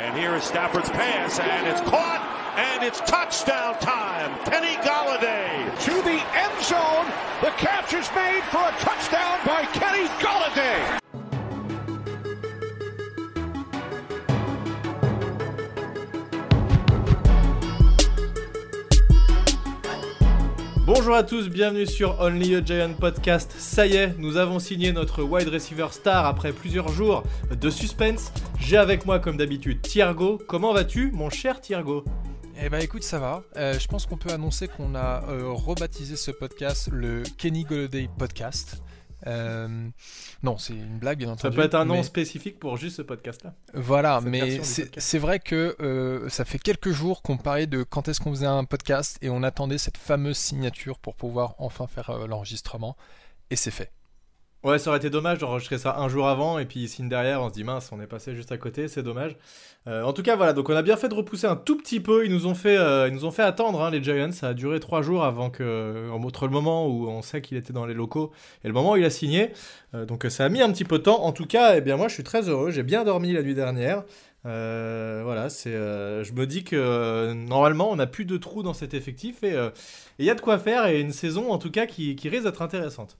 And here is Stafford's pass, and it's caught, and it's touchdown time. Kenny Galladay to the end zone. The catch is made for a touchdown by Kenny Galladay. Bonjour à tous, bienvenue sur Only a Giant Podcast. Ça y est, nous avons signé notre wide receiver star après plusieurs jours de suspense. J'ai avec moi comme d'habitude Thiergo. Comment vas-tu mon cher Thiergo eh ben écoute, ça va. Euh, je pense qu'on peut annoncer qu'on a euh, rebaptisé ce podcast le Kenny Golladay Podcast. Euh, non, c'est une blague, bien entendu. Ça peut être un nom spécifique pour juste ce podcast-là. Voilà, mais c'est vrai que euh, ça fait quelques jours qu'on parlait de quand est-ce qu'on faisait un podcast et on attendait cette fameuse signature pour pouvoir enfin faire euh, l'enregistrement. Et c'est fait. Ouais, ça aurait été dommage d'enregistrer ça un jour avant et puis signe derrière, on se dit mince, on est passé juste à côté, c'est dommage. Euh, en tout cas, voilà, donc on a bien fait de repousser un tout petit peu. Ils nous ont fait, euh, attendre hein, les Giants. Ça a duré trois jours avant que, entre le moment où on sait qu'il était dans les locaux et le moment où il a signé. Euh, donc ça a mis un petit peu de temps. En tout cas, eh bien moi, je suis très heureux. J'ai bien dormi la nuit dernière. Euh, voilà, c'est, euh, je me dis que euh, normalement on n'a plus de trous dans cet effectif et il y a de quoi faire et une saison en tout cas qui, qui risque d'être intéressante.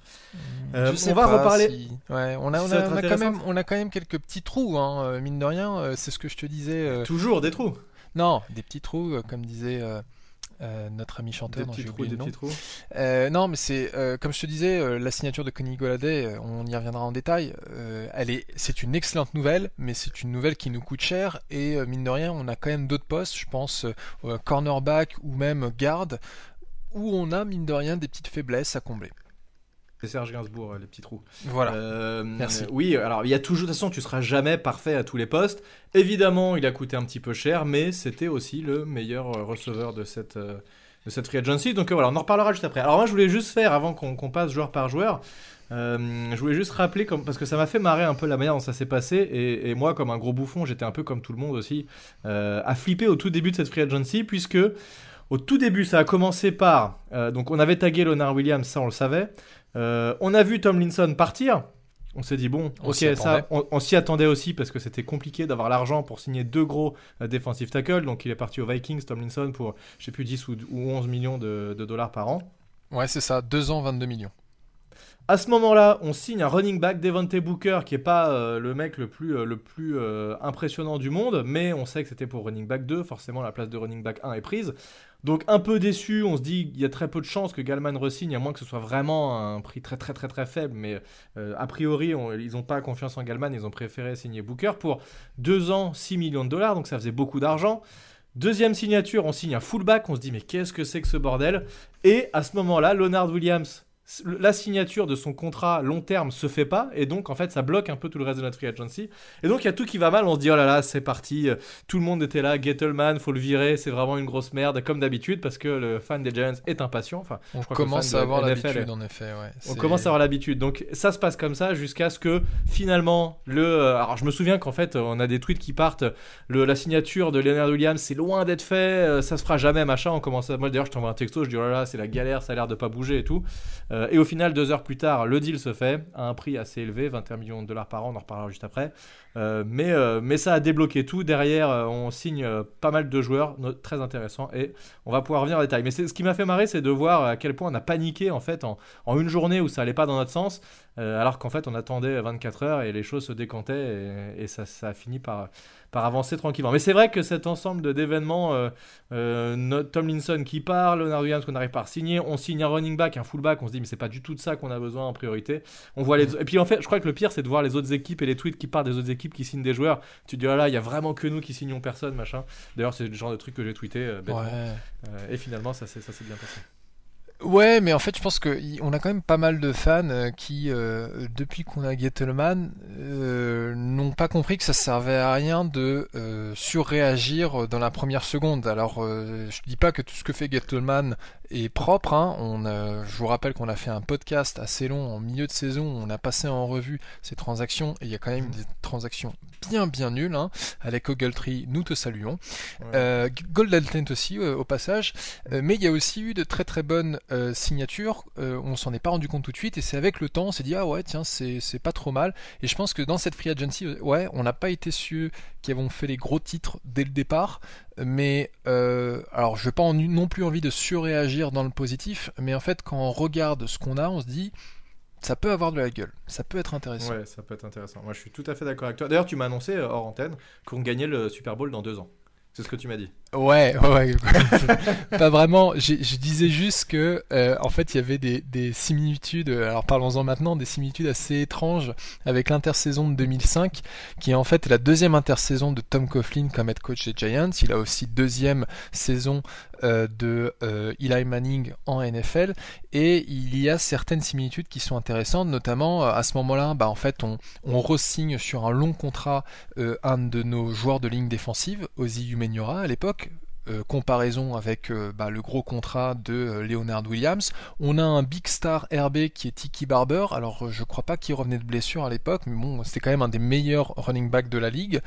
on va reparler. Ouais, on a, on, a, quand même, on a quand même quelques petits trous, hein, mine de rien. c'est ce que je te disais. Toujours des trous. Non, des petits trous, comme disait euh, notre ami chanteur dont j'ai oublié le nom. Euh, non, mais c'est euh, comme je te disais, la signature de Connie Goladay, on y reviendra en détail. elle est, c'est une excellente nouvelle, mais c'est une nouvelle qui nous coûte cher et mine de rien, on a quand même d'autres postes, je pense cornerback ou même garde, où on a mine de rien des petites faiblesses à combler. C'est Serge Gainsbourg, les petits trous. Voilà. Euh, Merci. Oui, alors il y a toujours, de toute façon, tu seras jamais parfait à tous les postes. Évidemment, il a coûté un petit peu cher, mais c'était aussi le meilleur euh, receveur de cette, euh, de cette free agency. Donc voilà, on en reparlera juste après. Alors moi, je voulais juste faire, avant qu'on passe joueur par joueur, je voulais juste rappeler, comme, parce que ça m'a fait marrer un peu la manière dont ça s'est passé, et, moi, comme un gros bouffon, j'étais un peu comme tout le monde aussi, à flipper au tout début de cette free agency, puisque au tout début, ça a commencé par, donc on avait tagué Leonard Williams, ça on le savait. Euh, on a vu Tomlinson partir. On s'est dit, bon, ok, ça, on, s'y attendait aussi parce que c'était compliqué d'avoir l'argent pour signer deux gros euh, defensive tackles. Donc il est parti aux Vikings, Tomlinson, pour, je sais plus, 10 ou, 11 millions de, dollars par an. Ouais, c'est ça, 2 ans, 22 millions. À ce moment-là, on signe un running back, Devante Booker, qui est pas euh, le mec le plus, le plus impressionnant du monde, mais on sait que c'était pour running back 2, forcément la place de running back 1 est prise. Donc un peu déçu, on se dit qu'il y a très peu de chances que Galman resigne, à moins que ce soit vraiment un prix très très très très faible. Mais euh, a priori, ils n'ont pas confiance en Galman, ils ont préféré signer Booker pour 2 ans, 6 millions de dollars, donc ça faisait beaucoup d'argent. Deuxième signature, on signe un fullback, on se dit mais qu'est-ce que c'est que ce bordel? Et à ce moment-là, Leonard Williams la signature de son contrat long terme se fait pas et donc en fait ça bloque un peu tout le reste de notre free agency. Et donc il y a tout qui va mal on se dit oh là là c'est parti euh, tout le monde était là Gettleman faut le virer c'est vraiment une grosse merde comme d'habitude parce que le fan des Giants est impatient enfin on commence à avoir l'habitude en effet on commence à avoir l'habitude. Donc ça se passe comme ça jusqu'à ce que finalement le euh, alors je me souviens qu'en fait on a des tweets qui partent le, la signature de Leonard Williams c'est loin d'être fait euh, ça se fera jamais machin on commence à moi d'ailleurs je t'envoie un texto je dis oh là là c'est la galère ça a l'air de pas bouger et tout. Euh, et au final, deux heures plus tard, le deal se fait à un prix assez élevé, 21 millions de dollars par an, on en reparlera juste après. Euh, mais, euh, mais ça a débloqué tout. Derrière, on signe pas mal de joueurs très intéressants et on va pouvoir revenir en détail. Mais ce qui m'a fait marrer, c'est de voir à quel point on a paniqué en fait en, en une journée où ça allait pas dans notre sens, alors qu'en fait on attendait 24 heures et les choses se décantaient et, ça, ça a fini par par avancer tranquillement. Mais c'est vrai que cet ensemble d'événements, euh, euh, Tomlinson qui parle, Leonard Williams qu'on n'arrive pas à signer, on signe un running back, un fullback, on se dit mais c'est pas du tout de ça qu'on a besoin en priorité. On voit les et puis en fait, je crois que le pire c'est de voir les autres équipes et les tweets qui partent des autres équipes qui signent des joueurs. Tu te dis oh là, il y a vraiment que nous qui signons personne, machin. D'ailleurs, c'est le genre de truc que j'ai tweeté. Euh, et finalement, ça s'est bien passé. Ouais, mais en fait, je pense qu'on a quand même pas mal de fans euh, qui, euh, depuis qu'on a Gettleman, euh, n'ont pas compris que ça servait à rien de surréagir dans la première seconde. Alors, je dis pas que tout ce que fait Gettleman est propre. Hein. On, euh, je vous rappelle qu'on a fait un podcast assez long en milieu de saison. On a passé en revue ces transactions et il y a quand même des transactions bien bien nulles. Hein. Avec Ogletree, nous te saluons. Euh, Golden Tent aussi euh, au passage. Euh, mais il y a aussi eu de très très bonnes signatures. On s'en est pas rendu compte tout de suite et c'est avec le temps on s'est dit ah ouais tiens c'est pas trop mal. Et je pense que dans cette free agency ouais on n'a pas été ceux qui avons fait les gros titres dès le départ. Mais alors je n'ai pas en- non plus envie de surréagir dans le positif. Mais en fait quand on regarde ce qu'on a on se dit ça peut avoir de la gueule. Ça peut être intéressant. Ouais, ça peut être intéressant. Moi, je suis tout à fait d'accord avec toi. D'ailleurs, tu m'as annoncé euh, hors antenne qu'on gagnait le Super Bowl dans deux ans. C'est ce que tu m'as dit. Ouais, ouais, pas vraiment. Je disais juste que, euh, en fait, il y avait des, des similitudes. Alors parlons-en maintenant, des similitudes assez étranges avec l'intersaison de 2005, qui est en fait la deuxième intersaison de Tom Coughlin comme head coach des Giants. Il a aussi deuxième saison euh, de euh, Eli Manning en NFL, et il y a certaines similitudes qui sont intéressantes, notamment à ce moment-là, bah en fait, on, on re-signe sur un long contrat un de nos joueurs de ligne défensive, Ozzy Umenyiora à l'époque. Euh, comparaison avec euh, bah, le gros contrat de euh, Leonard Williams. On a un big star RB qui est Tiki Barber. Alors je crois pas qu'il revenait de blessure à l'époque, mais bon, c'était quand même un des meilleurs running backs de la ligue.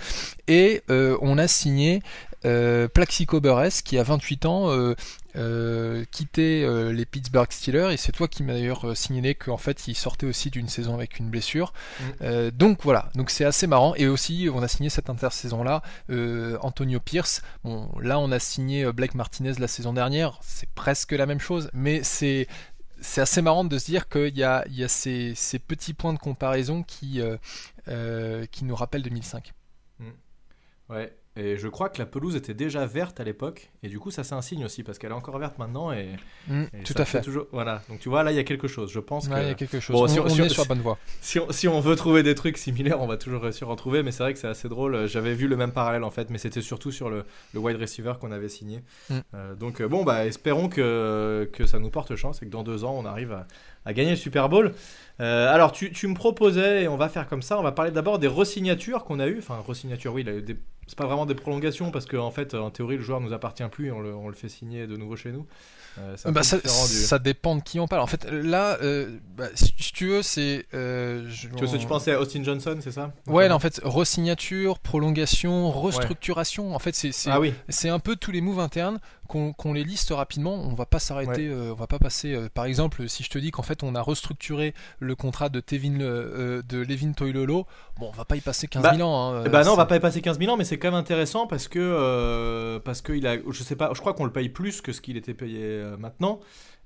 Et on a signé Plaxico Burress qui a 28 ans euh, quitté euh, les Pittsburgh Steelers et c'est toi qui m'as d'ailleurs euh, signalé qu'en fait il sortait aussi d'une saison avec une blessure. Mm. Euh, donc voilà, donc c'est assez marrant et aussi on a signé cette intersaison là Antonio Pierce. Bon là on a signé Blake Martinez la saison dernière, c'est presque la même chose, mais c'est c'est assez marrant de se dire qu'il y a, il y a ces, ces petits points de comparaison qui, qui nous rappellent 2005. Ouais. Et je crois que la pelouse était déjà verte à l'époque. Et du coup, ça, c'est un signe aussi, parce qu'elle est encore verte maintenant. Et, Mm, et tout à fait. Toujours... Voilà. Donc, tu vois, là, il y a quelque chose. Je pense Ouais, il y a que quelque chose. Bon, on si on- on si on- est sur la bonne voie. si on, si on veut trouver des trucs similaires, on va toujours réussir à en trouver. Mais c'est vrai que c'est assez drôle. J'avais vu le même parallèle, en fait. Mais c'était surtout sur le, le wide receiver qu'on avait signé. Mm. Euh, donc, euh, bon, bah, espérons que, que ça nous porte chance et que dans deux ans, on arrive à, à gagner le Super Bowl. Euh, alors, tu, tu me proposais, et on va faire comme ça, on va parler d'abord des resignatures qu'on a eues. Enfin, resignatures, oui, il a eu des- c'est pas vraiment des prolongations parce qu'en fait, en théorie, le joueur nous appartient plus et on le, on le fait signer de nouveau chez nous. Euh, Bah, ça, différent du- ça dépend de qui on parle. En fait, là, euh, bah, si tu veux, c'est. je- Tu, vois, tu pensais à Austin Johnson, c'est ça? Ouais, là, en fait, resignature, prolongation, restructuration. En fait, c'est Ah oui, un peu tous les moves internes qu'on les liste rapidement. On va pas s'arrêter, euh, on va pas passer. euh, par exemple, si je te dis qu'en fait, on a restructuré le contrat de Tevin, euh, de Levin Toilolo, bon, on va pas y passer 15 000 Bah, ans. hein, ben non, on va pas y passer 15 000 ans, mais c'est quand même intéressant parce que parce que il a, je sais pas, je crois qu'on le paye plus que ce qu'il était payé maintenant.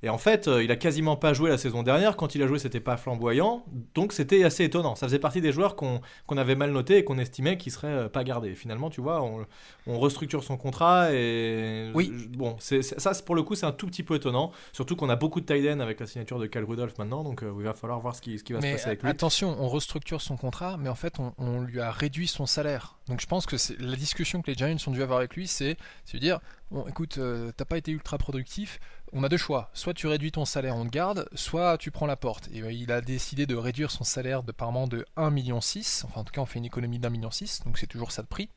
Et en fait, euh, il a quasiment pas joué la saison dernière. Quand il a joué, c'était pas flamboyant, donc c'était assez étonnant. Ça faisait partie des joueurs qu'on qu'on avait mal notés et qu'on estimait qu'ils seraient euh, pas gardés. Finalement, tu vois, on, on restructure son contrat et Oui. bon, ça pour le coup, c'est un tout petit peu étonnant. Surtout qu'on a beaucoup de tight end avec la signature de Cal Rudolph maintenant, donc euh, il va falloir voir ce qui, ce qui va se passer avec lui. attention, on restructure son contrat, mais en fait, on, on lui a réduit son salaire. Donc je pense que la discussion que les Giants ont dû avoir avec lui, c'est c'est de dire, bon, écoute, euh, t'as pas été ultra productif, on a deux choix. Soit tu réduis ton salaire, on te garde, soit tu prends la porte. Et euh, il a décidé de réduire son salaire de parement de 1,6 million. Enfin, en tout cas, on fait une économie d'un million six, donc c'est toujours ça de prix.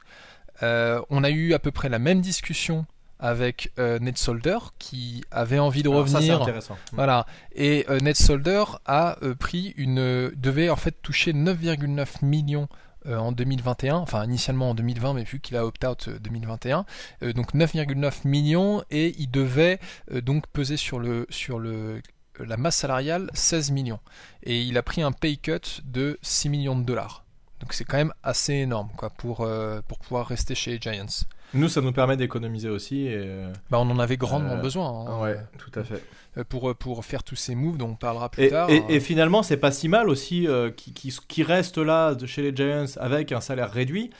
Euh, on a eu à peu près la même discussion avec euh, Ned Solder, qui avait envie de Alors ça, c'est revenir. intéressant. Voilà. Et euh, Ned Solder a euh, pris une devait en fait toucher 9,9 millions euh, en 2021, enfin initialement en 2020, mais vu qu'il a opt-out euh, 2021, euh, donc 9,9 millions et il devait euh, donc peser sur le sur le la masse salariale 16 millions et il a pris un pay cut de 6 millions de dollars. Donc c'est quand même assez énorme quoi pour euh, pour pouvoir rester chez Giants. Nous, ça nous permet d'économiser aussi. Et... euh, Bah on en avait grandement Euh, besoin hein, ouais, tout à fait. euh, pour pour faire tous ces moves dont on parlera plus Et, tard. et- et finalement, c'est pas si mal aussi euh, qui, qui, qui reste là de chez les Giants avec un salaire réduit,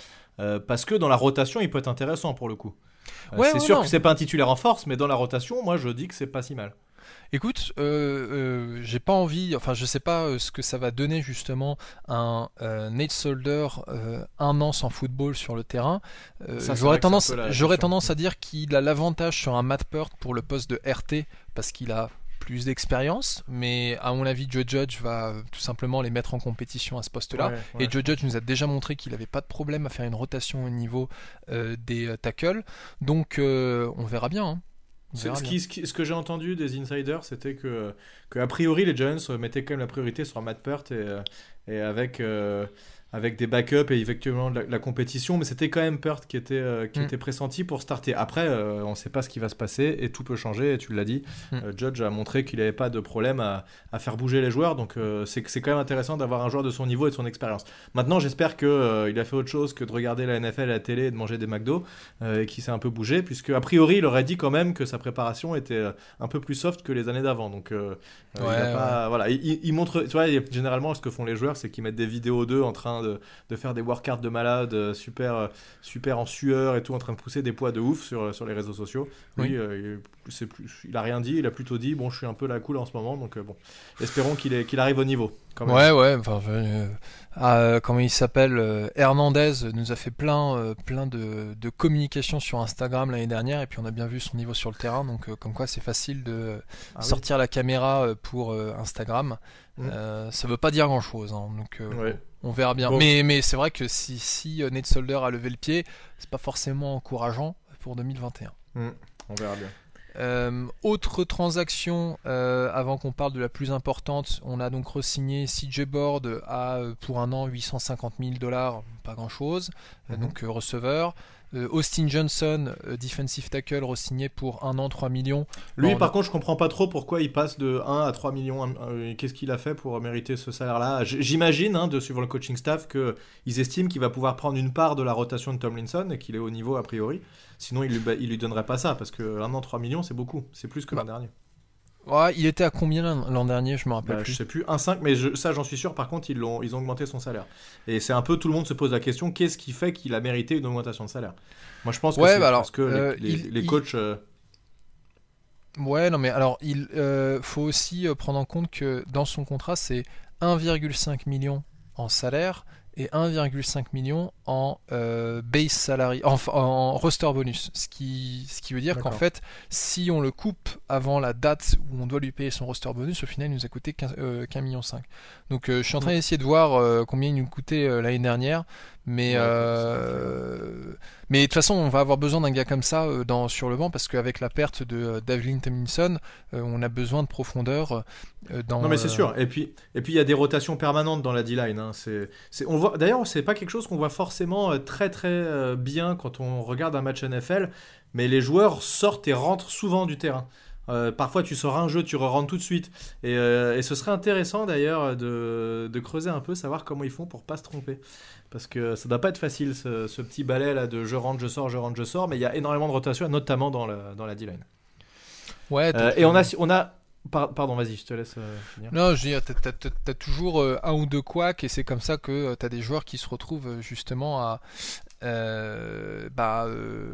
parce que dans la rotation, il peut être intéressant pour le coup. Ouais, c'est ouais, sûr non. que c'est pas un titulaire en force, mais dans la rotation, moi je dis que c'est pas si mal. Écoute, euh, euh, j'ai pas envie, enfin je sais pas euh, ce que ça va donner justement un euh, Nate Solder un an sans football sur le terrain. J'aurais tendance, j'aurais à dire qu'il a l'avantage sur un Matt Peart pour le poste de RT parce qu'il a plus d'expérience, mais à mon avis Joe Judge va tout simplement les mettre en compétition à ce poste-là. Ouais, ouais. Et Joe Judge nous a déjà montré qu'il n'avait pas de problème à faire une rotation au niveau euh, des tackles, donc euh, on verra bien. hein. Ce, que j'ai entendu des insiders, c'était que, que, a priori, les Giants mettaient quand même la priorité sur Matt Peart et, et avec avec des backups et effectivement la, la compétition, mais c'était quand même Perth qui était, euh, qui mm. était pressenti pour starter. Après, euh, on ne sait pas ce qui va se passer et tout peut changer, et tu l'as dit. Mm. Euh, Judge a montré qu'il n'avait pas de problème à, à, faire bouger les joueurs, donc c'est quand même intéressant d'avoir un joueur de son niveau et de son expérience. Maintenant, j'espère qu'il il a fait autre chose que de regarder la NFL à la télé et de manger des McDo, et qu'il s'est un peu bougé, puisque a priori, il aurait dit quand même que sa préparation était un peu plus soft que les années d'avant. Donc, ouais, il, pas, voilà, il, montre, tu vois, généralement, ce que font les joueurs, c'est qu'ils mettent des vidéos d'eux en train de, de faire des workouts de malade, euh, super, euh, super en sueur et tout, en train de pousser des poids de ouf sur, sur les réseaux sociaux. Oui, euh, il, plus, il a rien dit, il a plutôt dit bon, je suis un peu la cool en ce moment, donc bon, espérons qu'il qu'il arrive au niveau. Ouais, ouais, enfin, ah, comment il s'appelle Hernandez nous a fait plein, plein de, de communications sur Instagram l'année dernière, et puis on a bien vu son niveau sur le terrain, donc comme quoi c'est facile de ah sortir la caméra pour Instagram. Mmh. ça veut pas dire grand chose, hein, donc on verra bien. Mais, mais c'est vrai que si, si Nate Solder a levé le pied, c'est pas forcément encourageant pour 2021. Mmh, on verra bien. Euh, autre transaction, euh, avant qu'on parle de la plus importante, on a donc re-signé CJ Board à euh, pour un an 850 000 dollars, pas grand chose, mhm. donc receveur. Austin Johnson, defensive tackle, re-signé pour un an 3 millions. Lui, par contre, je comprends pas trop pourquoi il passe de 1 à 3 millions. Qu'est-ce qu'il a fait pour mériter ce salaire-là? J'imagine, hein, de suivre le coaching staff, qu'ils estiment qu'il va pouvoir prendre une part de la rotation de Tomlinson et qu'il est au niveau a priori. Sinon, il lui, lui donnerait pas ça, parce que un an, 3 millions, c'est beaucoup. C'est plus que l'an bah. dernier. Ouais, il était à combien l'an dernier Je me rappelle bah, plus. Je sais plus, 1,5, mais ça j'en suis sûr. Par contre, ils ont, ils ont augmenté son salaire. Et c'est un peu tout le monde se pose la question qu'est-ce qui fait qu'il a mérité une augmentation de salaire? Moi, je pense que c'est bah parce que les, euh, coachs. Euh, ouais, non, mais alors il euh, faut aussi prendre en compte que dans son contrat, c'est 1,5 million en salaire et 1,5 million en euh, base salary, en, en, roster bonus. Ce qui, ce qui veut dire qu'en fait, si on le coupe avant la date où on doit lui payer son roster bonus, au final, il nous a coûté qu'un euh, million 5. Donc euh, je suis en train d'essayer de voir combien il nous coûtait l'année dernière. Mais, euh, mais de toute façon, on va avoir besoin d'un gars comme ça euh, dans, sur le banc parce qu'avec la perte de euh, Davlin Tomlinson, on a besoin de profondeur dans. Non, mais c'est sûr. Et puis, et puis il y a des rotations permanentes dans la D-line. Hein. C'est, on voit. D'ailleurs, c'est pas quelque chose qu'on voit forcément très très bien quand on regarde un match NFL. Mais les joueurs sortent et rentrent souvent du terrain. Parfois, tu sors un jeu, tu re rentres tout de suite. Et, et ce serait intéressant d'ailleurs de, de, creuser un peu, savoir comment ils font pour pas se tromper. Parce que ça doit pas être facile ce, petit balai là de je rentre, je sors, je rentre, je sors, mais il y a énormément de rotation, notamment dans la, dans la D-line. Ouais, euh, et on a, on a pardon, vas-y, je te laisse euh, finir. Non, je veux dire, t'as, as, toujours euh, un ou deux couacs et c'est comme ça que tu as des joueurs qui se retrouvent justement à, bah,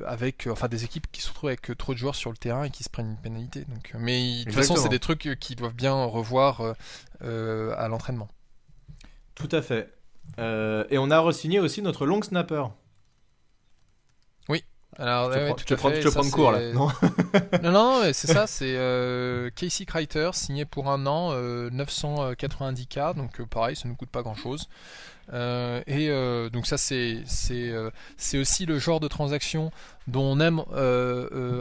avec, enfin, des équipes qui se retrouvent avec trop de joueurs sur le terrain et qui se prennent une pénalité. Donc, mais de toute façon, c'est des trucs qui doivent bien revoir à l'entraînement. Tout à fait. Euh, et on a re-signé aussi notre long snapper. Oui. Alors, tu prends, le cours là, non Non, non, c'est ça, c'est euh, Casey Kreiter, signé pour un an, 990K, euh, donc pareil, ça ne coûte pas grand chose. Et donc ça c'est c'est aussi le genre de transaction dont on aime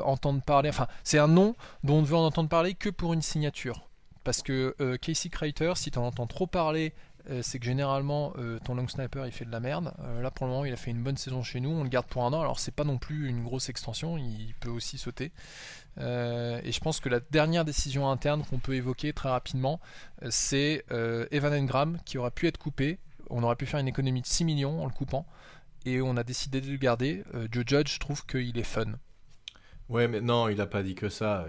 entendre parler. Enfin, c'est un nom dont on ne veut en entendre parler que pour une signature. Parce que Casey Kreiter, si tu en entends trop parler euh, c'est que généralement euh, ton long sniper il fait de la merde. Euh, là pour le moment il a fait une bonne saison chez nous, on le garde pour un an. Alors c'est pas non plus une grosse extension, il peut aussi sauter. et je pense que la dernière décision interne qu'on peut évoquer très rapidement, c'est Evan Engram qui aurait pu être coupé. On aurait pu faire une économie de 6 millions en le coupant. Et on a décidé de le garder. Joe Judge trouve qu'il est fun. Ouais, mais non, il a pas dit que ça.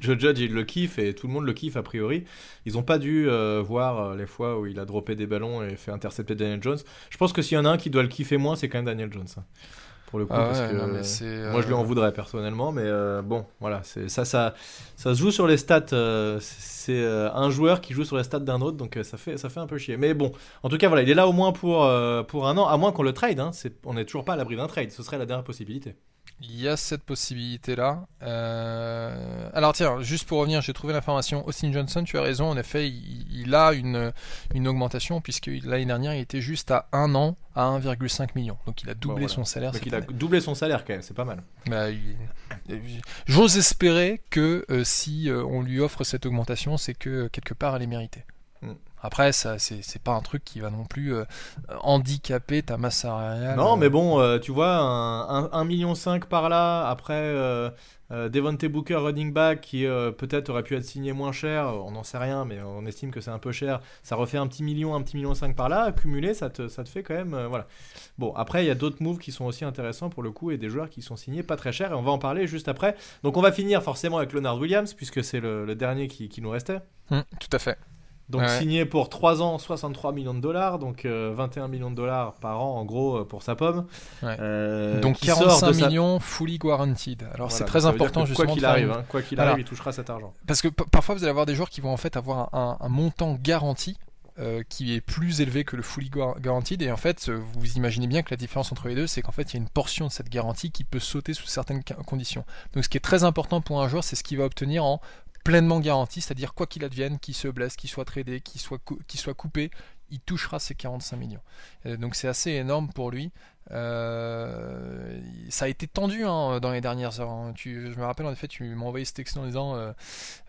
Joe Judge, il le kiffe et tout le monde le kiffe a priori. Ils ont pas dû euh, voir euh, les fois où il a droppé des ballons et fait intercepter Daniel Jones. Je pense que s'il y en a un qui doit le kiffer moins, c'est quand même Daniel Jones. Pour le coup, ah parce que moi je lui en euh, voudrais personnellement, mais bon, voilà, c'est ça, ça, ça se joue sur les stats. c'est un joueur qui joue sur les stats d'un autre, donc ça fait, ça fait un peu chier. Mais bon, en tout cas, voilà, il est là au moins pour, pour un an, à moins qu'on le trade. Hein, on n'est toujours pas à l'abri d'un trade. Ce serait la dernière possibilité. Il y a cette possibilité-là. Euh, alors tiens, juste pour revenir, j'ai trouvé l'information. Austin Johnson, tu as raison, en effet, il, a une, une augmentation, puisque l'année dernière, il était juste à un an à 1,5 million. Donc il a doublé Bon, voilà. son salaire. Donc il a doublé son salaire quand même, c'est pas mal. Bah, il- J'ose espérer que euh, si euh, on lui offre cette augmentation, c'est que quelque part elle est méritée. Après, ça, c'est c'est pas un truc qui va non plus euh, handicaper ta masse salariale. Non, euh, mais bon, euh, tu vois, un, un, 1,5 million par là, après euh, euh, Devontae Booker running back qui euh, peut-être aurait pu être signé moins cher, on n'en sait rien, mais on estime que c'est un peu cher. Ça refait un petit million, un petit million 5 par là, accumulé, ça te, ça te fait quand même. euh, voilà. Bon, après, il y a d'autres moves qui sont aussi intéressants pour le coup et des joueurs qui sont signés pas très cher, et on va en parler juste après. Donc, on va finir forcément avec Leonard Williams, puisque c'est le, le dernier qui, qui nous restait. hum, tout à fait. Donc Ouais. signé pour 3 ans, 63 millions de dollars, donc euh, 21 millions de dollars par an en gros euh, pour sa pomme. Ouais. Euh, Donc qui sort 45 de sa- millions fully guaranteed. Alors Voilà, c'est très important justement Quoi de qu'il arrive, hein, quoi qu'il Voilà. arrive, il touchera cet argent. Parce que parfois vous allez avoir des joueurs qui vont en fait avoir un, un montant garanti euh, qui est plus élevé que le fully guar- guaranteed et en fait euh, vous imaginez bien que la différence entre les deux c'est qu'en fait il y a une portion de cette garantie qui peut sauter sous certaines conditions. Donc ce qui est très important pour un joueur c'est ce qu'il va obtenir en pleinement garanti, c'est-à-dire quoi qu'il advienne, qu'il se blesse, qu'il soit tradé, qu'il soit, qu'il soit coupé, il touchera ses 45 millions. Euh, donc c'est assez énorme pour lui. Euh, ça a été tendu hein, dans les dernières heures. hein. Tu, je me rappelle en effet, tu m'as envoyé ce texte en disant euh,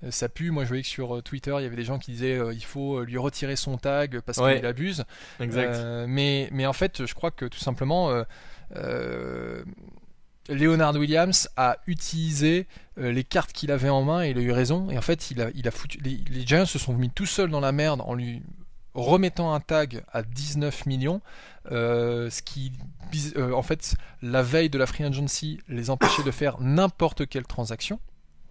euh, ça pue. Moi, je voyais que sur Twitter, il y avait des gens qui disaient euh, il faut lui retirer son tag parce Ouais. qu'il abuse. Exact. Mais, mais en fait, je crois que tout simplement, Leonard Williams a utilisé euh, les cartes qu'il avait en main et il a eu raison. Et en fait, il a, les, les Giants se sont mis tout seuls dans la merde en lui remettant un tag à 19 millions, euh, ce qui, euh, en fait, la veille de la free agency, les empêchait de faire n'importe quelle transaction,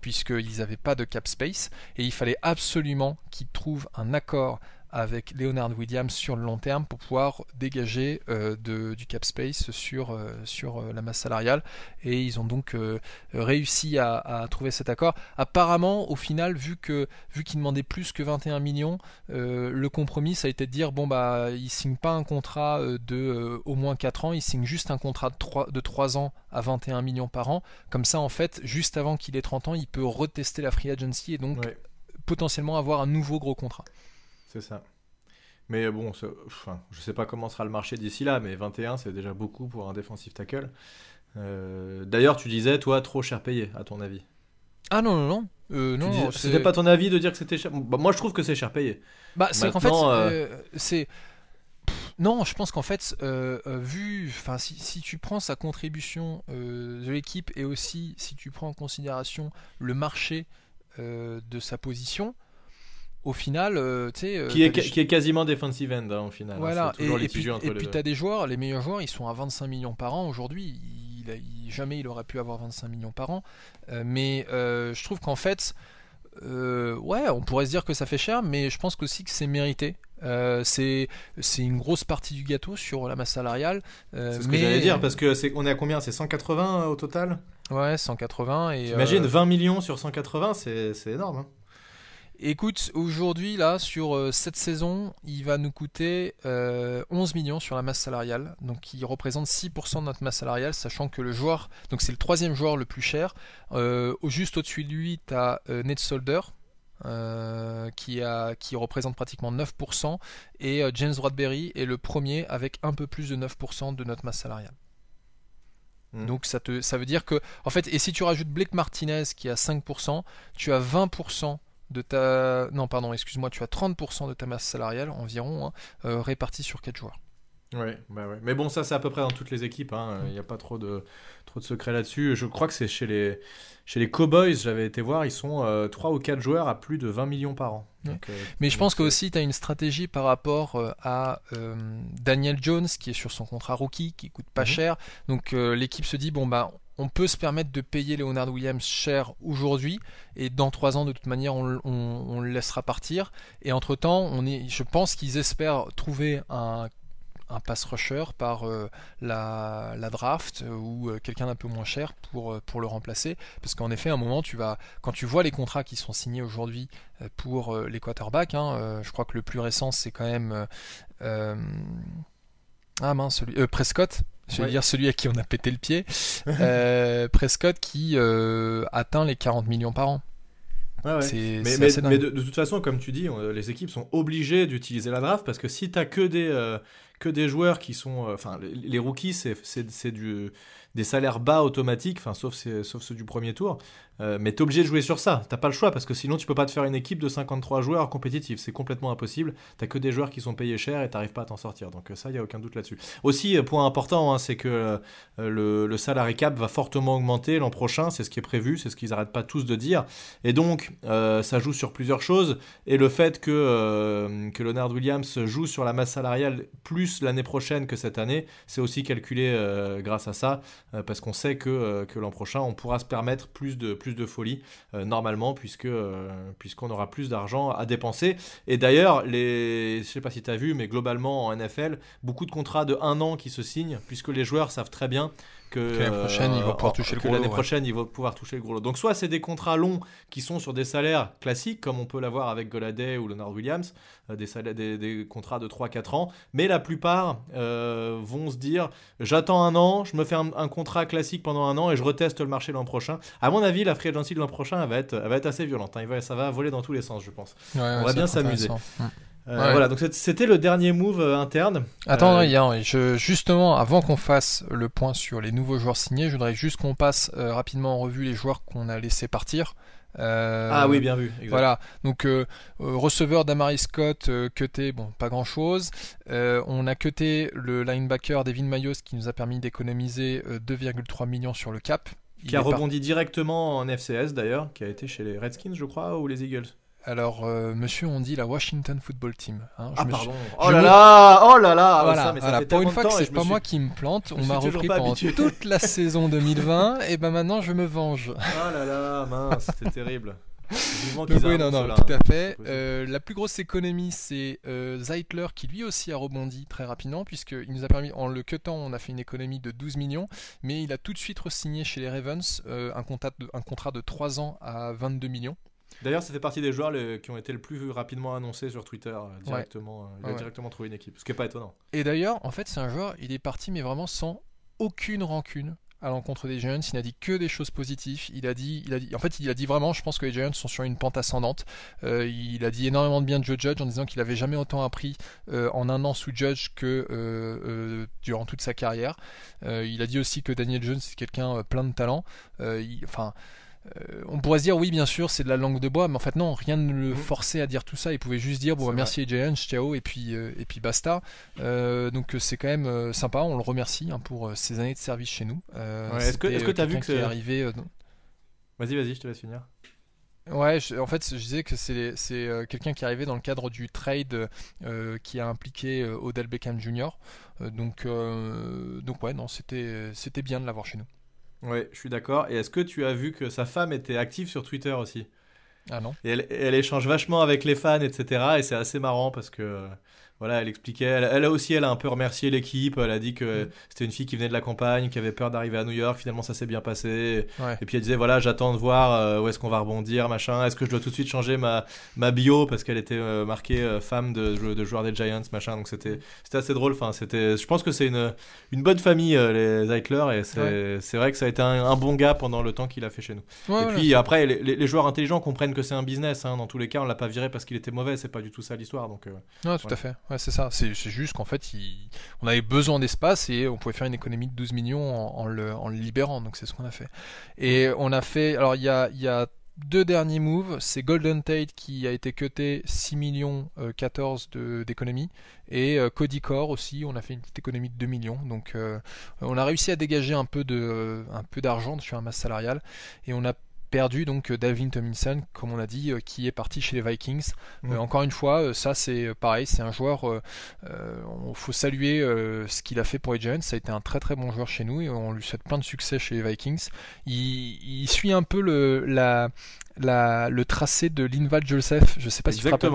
puisqu'ils n'avaient pas de cap space, et il fallait absolument qu'ils trouvent un accord avec Leonard Williams sur le long terme pour pouvoir dégager euh, de- du cap space sur, euh, sur euh, la masse salariale. Et ils ont donc réussi à, à trouver cet accord. Apparemment, au final, vu que vu qu'ils demandaient plus que 21 millions, le compromis, ça a été de dire bon bah il signe pas un contrat de au moins 4 ans, il signe juste un contrat de 3, de 3 ans à 21 millions par an. Comme ça, en fait, juste avant qu'il ait 30 ans, il peut retester la free agency et donc Ouais, potentiellement avoir un nouveau gros contrat. C'est ça. Mais bon, ce- enfin, je sais pas comment sera le marché d'ici là, mais 21, c'est déjà beaucoup pour un defensive tackle. Euh, D'ailleurs, tu disais, toi, trop cher payé, à ton avis. Ah non, non, non. Euh, non, C'était pas ton avis de dire que c'était cher? Bah, Moi, je trouve que c'est cher payé. Bah, c'est qu'en fait, Maintenant, euh, c'est. Non, je pense qu'en fait, euh, euh, vu, enfin, si, si tu prends sa contribution euh, de l'équipe et aussi si tu prends en considération le marché euh, de sa position, au final, euh, tu sais, euh, qui, est, t'as des- qui est quasiment defensive end, hein, au final. hein. voilà, C'est et, et puis, et les puis deux. t'as des joueurs, les meilleurs joueurs, ils sont à 25 millions par an aujourd'hui. Il, il- jamais il aurait pu avoir 25 millions par an. Euh, mais je trouve qu'en fait, ouais, on pourrait se dire que ça fait cher, mais je pense aussi que c'est mérité. Euh, c'est c'est une grosse partie du gâteau sur la masse salariale. euh, C'est ce que mais j'allais dire, parce que c'est on est à combien? C'est 180 euh, au total? Ouais, 180 et T'imagines euh, 20 millions sur 180, c'est c'est énorme. hein. Écoute, aujourd'hui, là, sur euh, cette saison, il va nous coûter euh, 11 millions sur la masse salariale, donc qui représente 6% de notre masse salariale, sachant que le joueur, donc c'est le troisième joueur le plus cher. Euh, juste au-dessus de lui, tu as Ned Solder, euh, qui, a, qui représente pratiquement 9%, et euh, James Bradbury est le premier avec un peu plus de 9% de notre masse salariale. Mm. Donc ça, te, ça veut dire que, en fait, et si tu rajoutes Blake Martinez qui a 5%, tu as 20% de ta... Non, pardon, excuse-moi, tu as 30% de ta masse salariale environ, hein, euh, répartie sur 4 joueurs. Ouais, bah ouais. Mais bon, ça c'est à peu près dans toutes les équipes. hein. Il n'y a pas trop de, trop de secrets là-dessus. Je crois que c'est chez les, chez les Cowboys, j'avais été voir, ils sont euh, 3 ou 4 joueurs à plus de 20 millions par an. Ouais. Euh, Mais je pense que aussi tu as une stratégie par rapport euh, à Daniel Jones qui est sur son contrat rookie, qui coûte pas Mhm. cher. Donc l'équipe se dit bon bah on peut se permettre de payer Leonard Williams cher aujourd'hui et dans trois ans de toute manière on, le laissera partir. Et entre temps je pense qu'ils espèrent trouver un un pass rusher par euh, la, draft euh, ou euh, quelqu'un d'un peu moins cher pour, le remplacer. Parce qu'en effet, à un moment, tu vas, quand tu vois les contrats qui sont signés aujourd'hui pour euh, les quarterbacks, hein, je crois que le plus récent, c'est quand même. ah mince, celui, Prescott. Je vais Ouais. dire celui à qui on a pété le pied. Euh, Prescott qui euh, atteint les 40 millions par an. Ouais, Mais, de, de toute façon, comme tu dis, on- les équipes sont obligées d'utiliser la draft parce que si tu as que des, euh, que des joueurs qui sont, enfin, les, rookies, c'est du des salaires bas automatiques, enfin sauf, sauf ceux du premier tour. Euh, mais tu es obligé de jouer sur ça. T'as pas le choix parce que sinon tu peux pas te faire une équipe de 53 joueurs compétitifs. C'est complètement impossible. T'as que des joueurs qui sont payés cher et t'arrives pas à t'en sortir. Donc ça, il y a aucun doute là-dessus. Aussi, euh, point important, hein, c'est que euh, le, le cap va fortement augmenter l'an prochain. C'est ce qui est prévu, c'est ce qu'ils arrêtent pas tous de dire. Et donc, ça joue sur plusieurs choses. Et le fait que, que Leonard Williams joue sur la masse salariale plus l'année prochaine que cette année, c'est aussi calculé grâce à ça. Euh, parce qu'on sait que, euh, que l'an prochain, on pourra se permettre plus de, plus de folie, euh, normalement, puisque, puisqu'on aura plus d'argent à dépenser. Et d'ailleurs, les, je sais pas si tu as vu, mais globalement en NFL, beaucoup de contrats de un an qui se signent, puisque les joueurs savent très bien que l'année prochaine, ils vont pouvoir toucher le gros L'année prochaine, ils vont pouvoir toucher le gros lot. Donc soit c'est des contrats longs qui sont sur des salaires classiques, comme on peut l'avoir avec Goladay ou Leonard Williams, euh, des, salaires, des, contrats de 3-4 ans, mais la plupart euh, vont se dire j'attends un an, je me fais un, contrat classique pendant un an et je reteste le marché l'an prochain. À mon avis, la free agency de l'an prochain elle va, être, elle va être assez violente. Hein. ça va voler dans tous les sens, je pense. on va bien s'amuser. Euh, voilà, donc c'était le dernier move euh, interne. Attends, euh... je, justement, avant qu'on fasse le point sur les nouveaux joueurs signés, je voudrais juste qu'on passe euh, rapidement en revue les joueurs qu'on a laissé partir. ah oui, bien vu. Voilà, donc receveur d'Amari Scott, cuté, bon, pas grand chose. on a cuté le linebacker Devin Mayos qui nous a permis d'économiser 2,3 millions sur le cap. qui a rebondi directement en FCS d'ailleurs, qui a été chez les Redskins, je crois, ou les Eagles. Alors, euh, monsieur, on dit la Washington Football Team. Hein. ah, pardon. Oh là là Oh là là Voilà, ça, Pour une fois que c'est pas moi qui me plante, on m'a repris pendant toute la saison 2020, et ben maintenant je me venge. Oh là là, mince, c'était terrible. Donc, oui, non, non, tout à fait. Euh, la plus grosse économie, c'est euh, Zeitler qui lui aussi a rebondi très rapidement, puisqu'il nous a permis, en le cutant, on a fait une économie de 12 millions, mais il a tout de suite re-signé chez les Ravens un, contrat de, un contrat de 3 ans à 22 millions. D'ailleurs, ça fait partie des joueurs qui ont été le plus rapidement annoncés sur Twitter euh, directement. Euh, il a directement trouvé une équipe, ce qui n'est pas étonnant. Et d'ailleurs, en fait, c'est un joueur, il est parti, mais vraiment sans aucune rancune à l'encontre des Giants. Il n'a dit que des choses positives. Il a dit, il a dit, en fait, il a dit vraiment, je pense que les Giants sont sur une pente ascendante. Euh, il a dit énormément de bien de Joe Judge en disant qu'il avait jamais autant appris en un an sous Judge que durant toute sa carrière. il a dit aussi que Daniel Jones c'est quelqu'un plein de talent. enfin. Euh, on pourrait se dire oui bien sûr c'est de la langue de bois mais en fait non rien ne le mmh. forçait à dire tout ça il pouvait juste dire bon bah, merci Giants ciao et puis euh, et puis basta euh, donc c'est quand même sympa on le remercie hein, pour ses années de service chez nous est-ce que tu as vu que c'est arrivé vas-y vas-y je te laisse finir Ouais, en fait, je disais que c'est quelqu'un qui est arrivé dans le cadre du trade qui a impliqué Odell Beckham Jr. donc, donc ouais, non, c'était bien de l'avoir chez nous. Ouais, je suis d'accord. Et est-ce que tu as vu que sa femme était active sur Twitter aussi? Ah non. Et elle, elle, échange vachement avec les fans, etc. Et c'est assez marrant parce que voilà, elle expliquait. Elle, a aussi, elle a un peu remercié l'équipe. Elle a dit que mm. c'était une fille qui venait de la campagne, qui avait peur d'arriver à New York. Finalement, ça s'est bien passé. Et puis elle disait voilà, j'attends de voir euh, où est-ce qu'on va rebondir, machin. Est-ce que je dois tout de suite changer ma, ma bio? Parce qu'elle était euh, marquée euh, femme de, de joueur des Giants, machin. Donc c'était c'était assez drôle. Enfin, c'était. Je pense que c'est une une bonne famille les Zeitler et c'est vrai que ça a été un, bon gars pendant le temps qu'il a fait chez nous. et puis après, les, les, joueurs intelligents comprennent que c'est un business. Hein. Dans tous les cas, on l'a pas viré parce qu'il était mauvais. C'est pas du tout ça l'histoire. Donc. non, tout à fait. Ouais, c'est ça. C'est juste qu'en fait, on avait besoin d'espace et on pouvait faire une économie de 12 millions en, le, libérant. Donc c'est ce qu'on a fait. Et on a fait. Alors il y a, deux derniers moves. C'est Golden Tate qui a été cuté 6 millions 14 euh, d'économie. Et euh, Cody Core aussi, on a fait une petite économie de 2 millions. Donc euh, on a réussi à dégager un peu d'argent sur un masse salariale. Et on a perdu donc euh, Dalvin Tomlinson, comme on a dit, euh, qui est parti chez les Vikings. Euh, encore une fois, ça c'est pareil, c'est un joueur, il faut saluer ce qu'il a fait pour les Giants. Ça a été un très très bon joueur chez nous et on lui souhaite plein de succès chez les Vikings. Il, suit un peu le, la, le tracé de Linval Joseph. Je sais pas si tu te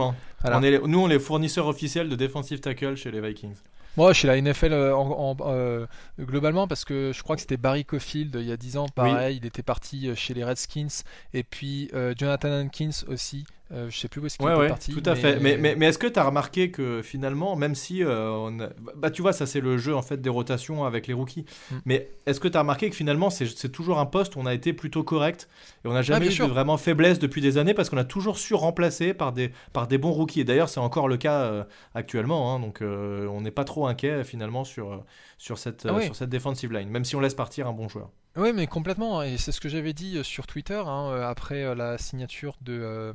on est nous, on est fournisseurs officiels de defensive tackle chez les Vikings. Moi, chez la NFL euh, en, euh, globalement, parce que je crois que c'était Barry Cofield il y a 10 ans, pareil, il était parti euh, chez les Redskins, et puis Jonathan Hankins aussi, Euh, je sais plus où est-ce qu'il Ouais, était ouais, parti. tout à fait. Mais, mais, mais est-ce que tu as remarqué que finalement, même si euh, on a- bah tu vois, ça c'est le jeu en fait des rotations avec les rookies. Mm. Mais est-ce que tu as remarqué que finalement c'est toujours un poste où on a été plutôt correct et on n'a jamais Ah, eu sûr. de vraiment faiblesse depuis des années parce qu'on a toujours su remplacer par des par des bons rookies. Et d'ailleurs c'est encore le cas euh, actuellement. hein. donc euh, on n'est pas trop inquiet finalement sur sur cette Ah oui. sur cette defensive line, même si on laisse partir un bon joueur. Oui, mais complètement. Et c'est ce que j'avais dit euh, sur Twitter hein, euh, après euh, la signature de euh,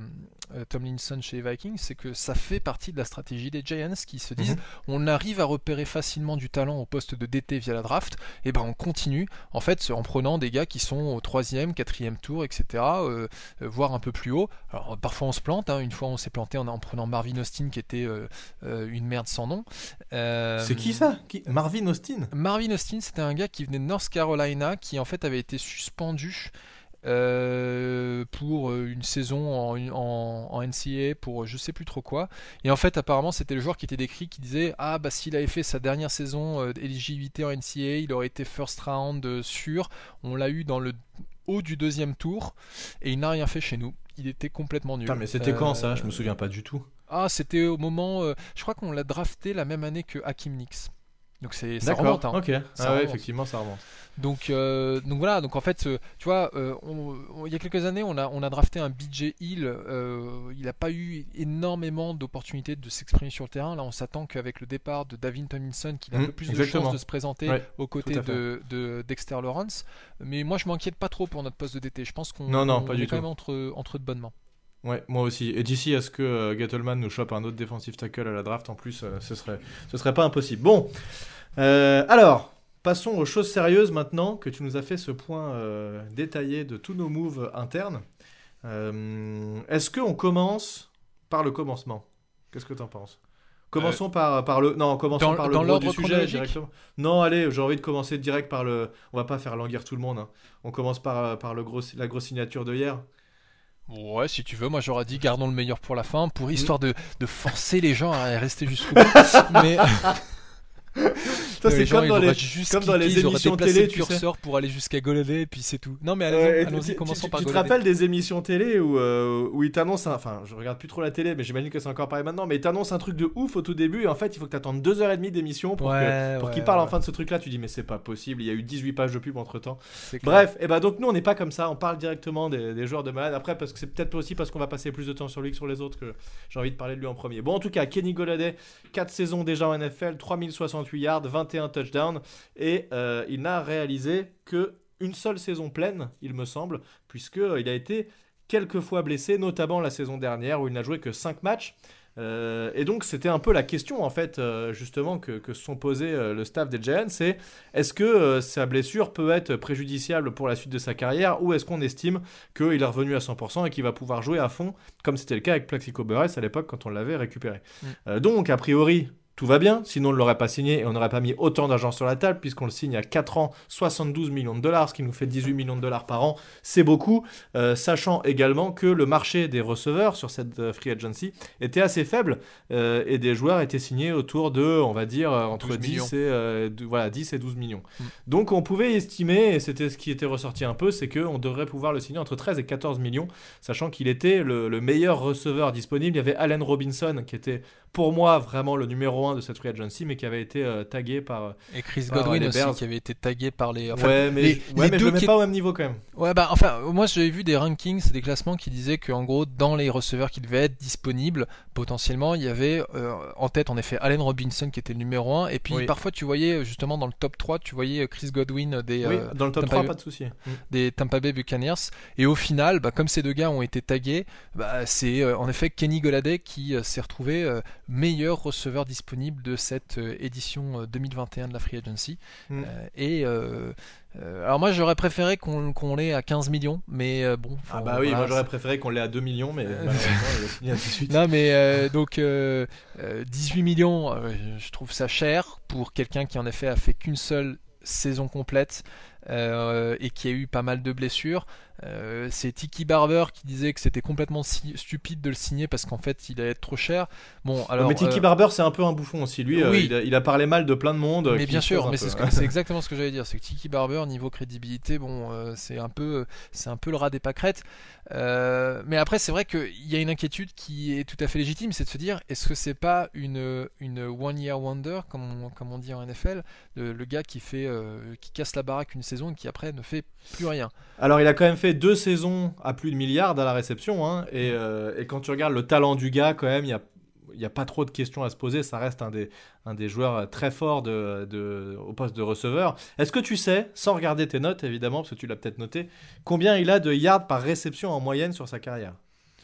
Tomlinson chez les Vikings, c'est que ça fait partie de la stratégie des Giants qui se disent Mhm. on arrive à repérer facilement du talent au poste de DT via la draft, et ben on continue en fait en prenant des gars qui sont au troisième, quatrième tour, etc. euh, voire un peu plus haut. Alors parfois on se plante. hein. Une fois on s'est planté en, en prenant Marvin Austin qui était euh, une merde sans nom. C'est qui ça? Qui... Marvin Austin? Marvin Austin, c'était un gars qui venait de North Carolina, qui en fait avait été suspendu euh, pour euh, une saison en, en, en NCAA pour je sais plus trop quoi. Et en fait, apparemment, c'était le joueur qui était décrit qui disait Ah, bah s'il avait fait sa dernière saison euh, d'éligibilité en NCAA, il aurait été first round euh, sûr. On l'a eu dans le haut du deuxième tour et il n'a rien fait chez nous. Il était complètement nul. Putain, mais c'était quand ça? Je me souviens pas du tout. Ah, c'était au moment. je crois qu'on l'a drafté la même année que Hakim Nix. Donc c'est ça remonte. hein. Ok. Ça ah ouais, remonte. effectivement, ça remonte. Donc, euh, donc voilà, donc en fait, euh, tu vois, euh, on- on- il y a quelques années, on a, on a drafté un BJ Hill, il n'a pas eu énormément d'opportunités de s'exprimer sur le terrain. Là, on s'attend qu'avec le départ de Davin Tomlinson, qu'il a un Mm, peu plus de chances de se présenter Ouais, aux côtés de, de Dexter Lawrence. Mais moi, je m'inquiète pas trop pour notre poste de DT. Je pense qu'on est quand tout. même entre, entre de bonnes mains. Ouais, moi aussi. Et d'ici à ce que euh, Gettleman nous chope un autre defensive tackle à la draft, en plus, euh, ce serait, ce serait pas impossible. Bon, Euh, alors, passons aux choses sérieuses maintenant que tu nous as fait ce point euh, détaillé de tous nos moves internes. Euh, Est-ce qu'on commence par le commencement? Qu'est-ce que tu en penses? Commençons par, par le non commençons Dans- par le dans gros du sujet directement. Non allez j'ai envie de commencer direct par le on va pas faire languir tout le monde hein. on commence par, par le gros, la grosse signature de hier Ouais, si tu veux, moi j'aurais dit gardons le meilleur pour la fin, pour histoire de, de forcer les gens à rester jusqu'au bout. Mais Ça, c'est comme dans les, juste comme dans émissions télé, le tu sais. curseur pour aller jusqu'à Goladay et puis c'est tout. Non mais allons-y, commençons tu, par tu te rappelles des émissions télé où, euh, où ils t'annoncent, enfin je regarde plus trop la télé, mais j'imagine que c'est encore pareil maintenant, mais ils t'annoncent un truc de ouf au tout début et en fait il faut que tu attendes deux heures et demie d'émission pour Ouais, pour ouais, qu'ils parlent ouais, enfin de ce truc là. Tu dis mais c'est pas possible, il y a eu 18 pages de pub entre temps. Bref, et ben donc nous on n'est pas comme ça, on parle directement des, des joueurs de malade. Après, parce que c'est peut-être aussi parce qu'on va passer plus de temps sur lui que sur les autres que j'ai envie de parler de lui en premier. Bon, en tout cas, Kenny Golladay, 4 saisons déjà en NFL, 3068 yards, 21 touchdowns, et euh, il n'a réalisé que une seule saison pleine, il me semble, puisque euh, il a été quelques fois blessé, notamment la saison dernière où il n'a joué que 5 matchs. Euh, et donc c'était un peu la question en fait euh, justement que, se sont posés euh, le staff des Giants, c'est est-ce que sa blessure peut être préjudiciable pour la suite de sa carrière ou est-ce qu'on estime qu'il est revenu à 100% et qu'il va pouvoir jouer à fond comme c'était le cas avec Plaxico Burress à l'époque quand on l'avait récupéré? Mm. Donc a priori tout va bien, sinon on ne l'aurait pas signé et on n'aurait pas mis autant d'argent sur la table puisqu'on le signe à 4 ans, 72 millions de dollars, ce qui nous fait 18 millions de dollars par an, c'est beaucoup, euh, sachant également que le marché des receveurs sur cette euh, free agency était assez faible euh, et des joueurs étaient signés autour de, on va dire, entre 12 10 millions. et, de- voilà, 10 et 12 millions. Mm. Donc on pouvait estimer, et c'était ce qui était ressorti un peu, c'est qu'on devrait pouvoir le signer entre 13 et 14 millions, sachant qu'il était le, le meilleur receveur disponible. Il y avait Allen Robinson qui était pour moi vraiment le numéro 1 de cette free agency, mais qui avait été euh, tagué par... Et Chris par Godwin les aussi qui avait été tagué par les. enfin, ouais, mais, les- ouais, les mais je deux le mets qui- pas au même niveau quand même. Ouais, bah enfin, moi j'avais vu des rankings, des classements qui disaient qu'en gros, dans les receveurs qui devaient être disponibles, potentiellement, il y avait euh, en tête en effet Allen Robinson qui était le numéro 1, et puis Oui. parfois tu voyais euh, justement dans le top 3, tu voyais euh, Chris Godwin des, oui, euh, dans le top Tampa 3, Bay- pas de souci. Mm. des Tampa Bay Buccaneers, et au final, bah, comme ces deux gars ont été tagués, bah, c'est euh, en effet Kenny Golladay qui euh, s'est retrouvé euh, meilleur receveur disponible de cette euh, édition euh, 2021 de la Free Agency. Mm. Euh, et euh, euh, alors moi j'aurais préféré qu'on qu'on l'ait à 15 millions, mais euh, bon. Ah bah oui, voilà, moi j'aurais préféré qu'on l'ait à 2 millions, mais Euh. malheureusement il a signé à 18. Non mais euh, donc euh, euh, 18 millions, euh, je trouve ça cher pour quelqu'un qui en effet a fait qu'une seule saison complète. euh, et qui a eu pas mal de blessures. Euh, c'est Tiki Barber qui disait que c'était complètement si- stupide de le signer parce qu'en fait il allait être trop cher. Bon, alors. mais Tiki euh, Barber, c'est un peu un bouffon aussi. Lui, euh, oui. il, a, il a parlé mal de plein de monde. Mais bien sûr, mais c'est ce exactement ce que j'allais dire. C'est que Tiki Barber, niveau crédibilité, bon, c'est un peu, c'est un peu le rat des pâquerettes. Mais après, c'est vrai qu'il y a une inquiétude qui est tout à fait légitime, c'est de se dire, est-ce que c'est pas une, une one year wonder, comme on, comme on dit en NFL, le, le gars qui fait, qui casse la baraque une saison et qui après ne fait plus rien. Alors, il a quand même fait deux saisons à plus de milliards à la réception. hein, et, euh, et quand tu regardes le talent du gars, quand même, il y a, il y a pas trop de questions à se poser. Ça reste un des, un des joueurs très forts de, de- au poste de receveur. Est-ce que tu sais, sans regarder tes notes évidemment, parce que tu l'as peut-être noté, combien il a de yards par réception en moyenne sur sa carrière?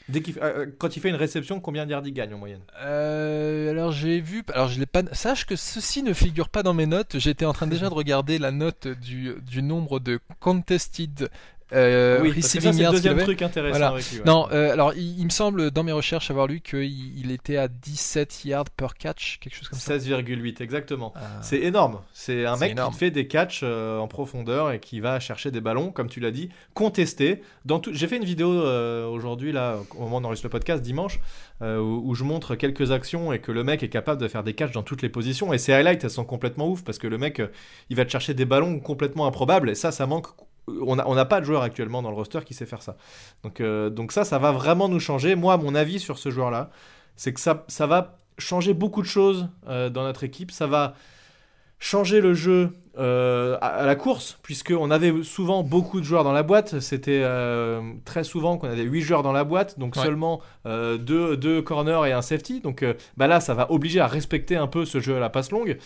Dès qu'il, euh, quand il fait une réception, combien de yards il gagne en moyenne? Euh, alors j'ai vu, alors je l'ai pas. Sache que ceci ne figure pas dans mes notes. J'étais en train déjà de regarder la note du, du nombre de contested euh, Oui, receiving c'est le deuxième truc intéressant Voilà. avec lui. ouais. Non, euh, alors il, il me semble dans mes recherches avoir lu qu'il il était à 17 yards per catch, quelque chose comme ça. 16,8 exactement. Ah. C'est énorme. C'est un mec énorme. qui fait des catchs euh, en profondeur et qui va chercher des ballons, comme tu l'as dit, contestés. Dans tout... J'ai fait une vidéo euh, aujourd'hui, là, au moment enregistre le podcast, dimanche, où, où je montre quelques actions et que le mec est capable de faire des catchs dans toutes les positions. Et ces highlights, elles sont complètement ouf parce que le mec, il va te chercher des ballons complètement improbables. Et ça, ça manque. On n'a on pas de joueur actuellement dans le roster qui sait faire ça. Donc, euh, donc ça, ça va vraiment nous changer. Moi, mon avis sur ce joueur-là, c'est que ça, ça va changer beaucoup de choses euh, dans notre équipe. Ça va changer le jeu euh, à, la course, puisqu'on avait souvent beaucoup de joueurs dans la boîte. C'était euh, très souvent qu'on avait 8 joueurs dans la boîte, donc Ouais. seulement euh, deux, deux corners et un safety. Donc bah là, ça va obliger à respecter un peu ce jeu à la passe longue.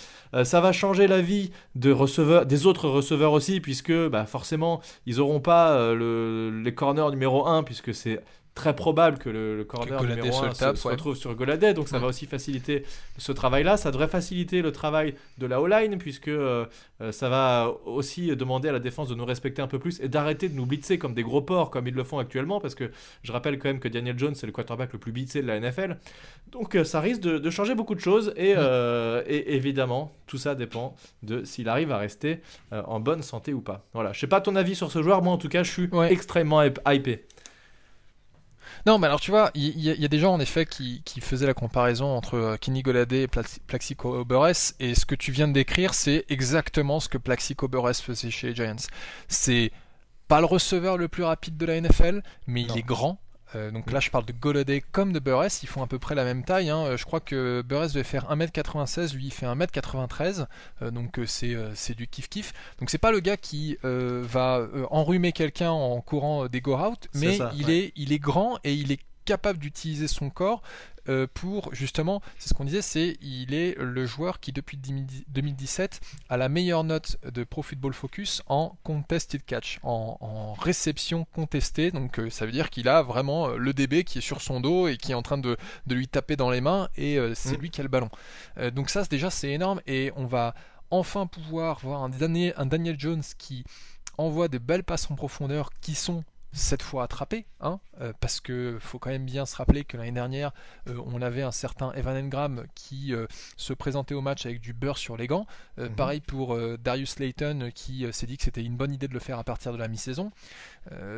Ça va changer la vie de receveurs, des autres receveurs aussi, puisque bah, forcément, ils n'auront pas le, les corners numéro 1, puisque c'est très probable que le, le corner Golladay numéro se 1 le se, tape, se ouais. retrouve sur Goladay, donc ça Ouais. va aussi faciliter ce travail-là. Ça devrait faciliter le travail de la O-line, puisque euh, euh, ça va aussi demander à la défense de nous respecter un peu plus et d'arrêter de nous blitzer comme des gros porcs, comme ils le font actuellement, parce que je rappelle quand même que Daniel Jones, c'est le quarterback le plus blitzé de la NFL. Donc euh, ça risque de, de changer beaucoup de choses, et, Mm. euh, et évidemment, tout ça dépend de s'il arrive à rester en bonne santé ou pas. Voilà, je sais pas ton avis sur ce joueur, moi en tout cas, je suis Ouais. extrêmement hypé. Non, mais alors tu vois, il y, a des gens en effet qui, qui faisaient la comparaison entre euh, Kenny Golladay et Plaxi- Plaxico Burress, et ce que tu viens de décrire, c'est exactement ce que Plaxico Burress faisait chez les Giants. C'est pas le receveur le plus rapide de la NFL, mais il est grand. Euh, donc là, je parle de Golladay comme de Burress, ils font à peu près la même taille. hein. Euh, Je crois que Burress devait faire 1m96, lui il fait 1m93, euh, donc c'est c'est du kiff-kiff. Donc c'est pas le gars qui euh, va enrhumer quelqu'un en courant des go-out, mais ça, il, ouais. est, il est grand et il est capable d'utiliser son corps euh, pour justement, c'est ce qu'on disait, c'est il est le joueur qui depuis 2017 a la meilleure note de Pro Football Focus en contested catch, en, en réception contestée. Donc euh, ça veut dire qu'il a vraiment euh, le DB qui est sur son dos et qui est en train de, de lui taper dans les mains et euh, c'est Mm. lui qui a le ballon. Donc ça déjà c'est énorme et on va enfin pouvoir voir un Daniel, un Daniel Jones qui envoie des belles passes en profondeur qui sont cette fois attrapées, hein, euh, parce que faut quand même bien se rappeler que l'année dernière, euh, on avait un certain Evan Engram qui euh, se présentait au match avec du beurre sur les gants. Mhm. Pareil pour Darius Layton qui s'est dit que c'était une bonne idée de le faire à partir de la mi-saison.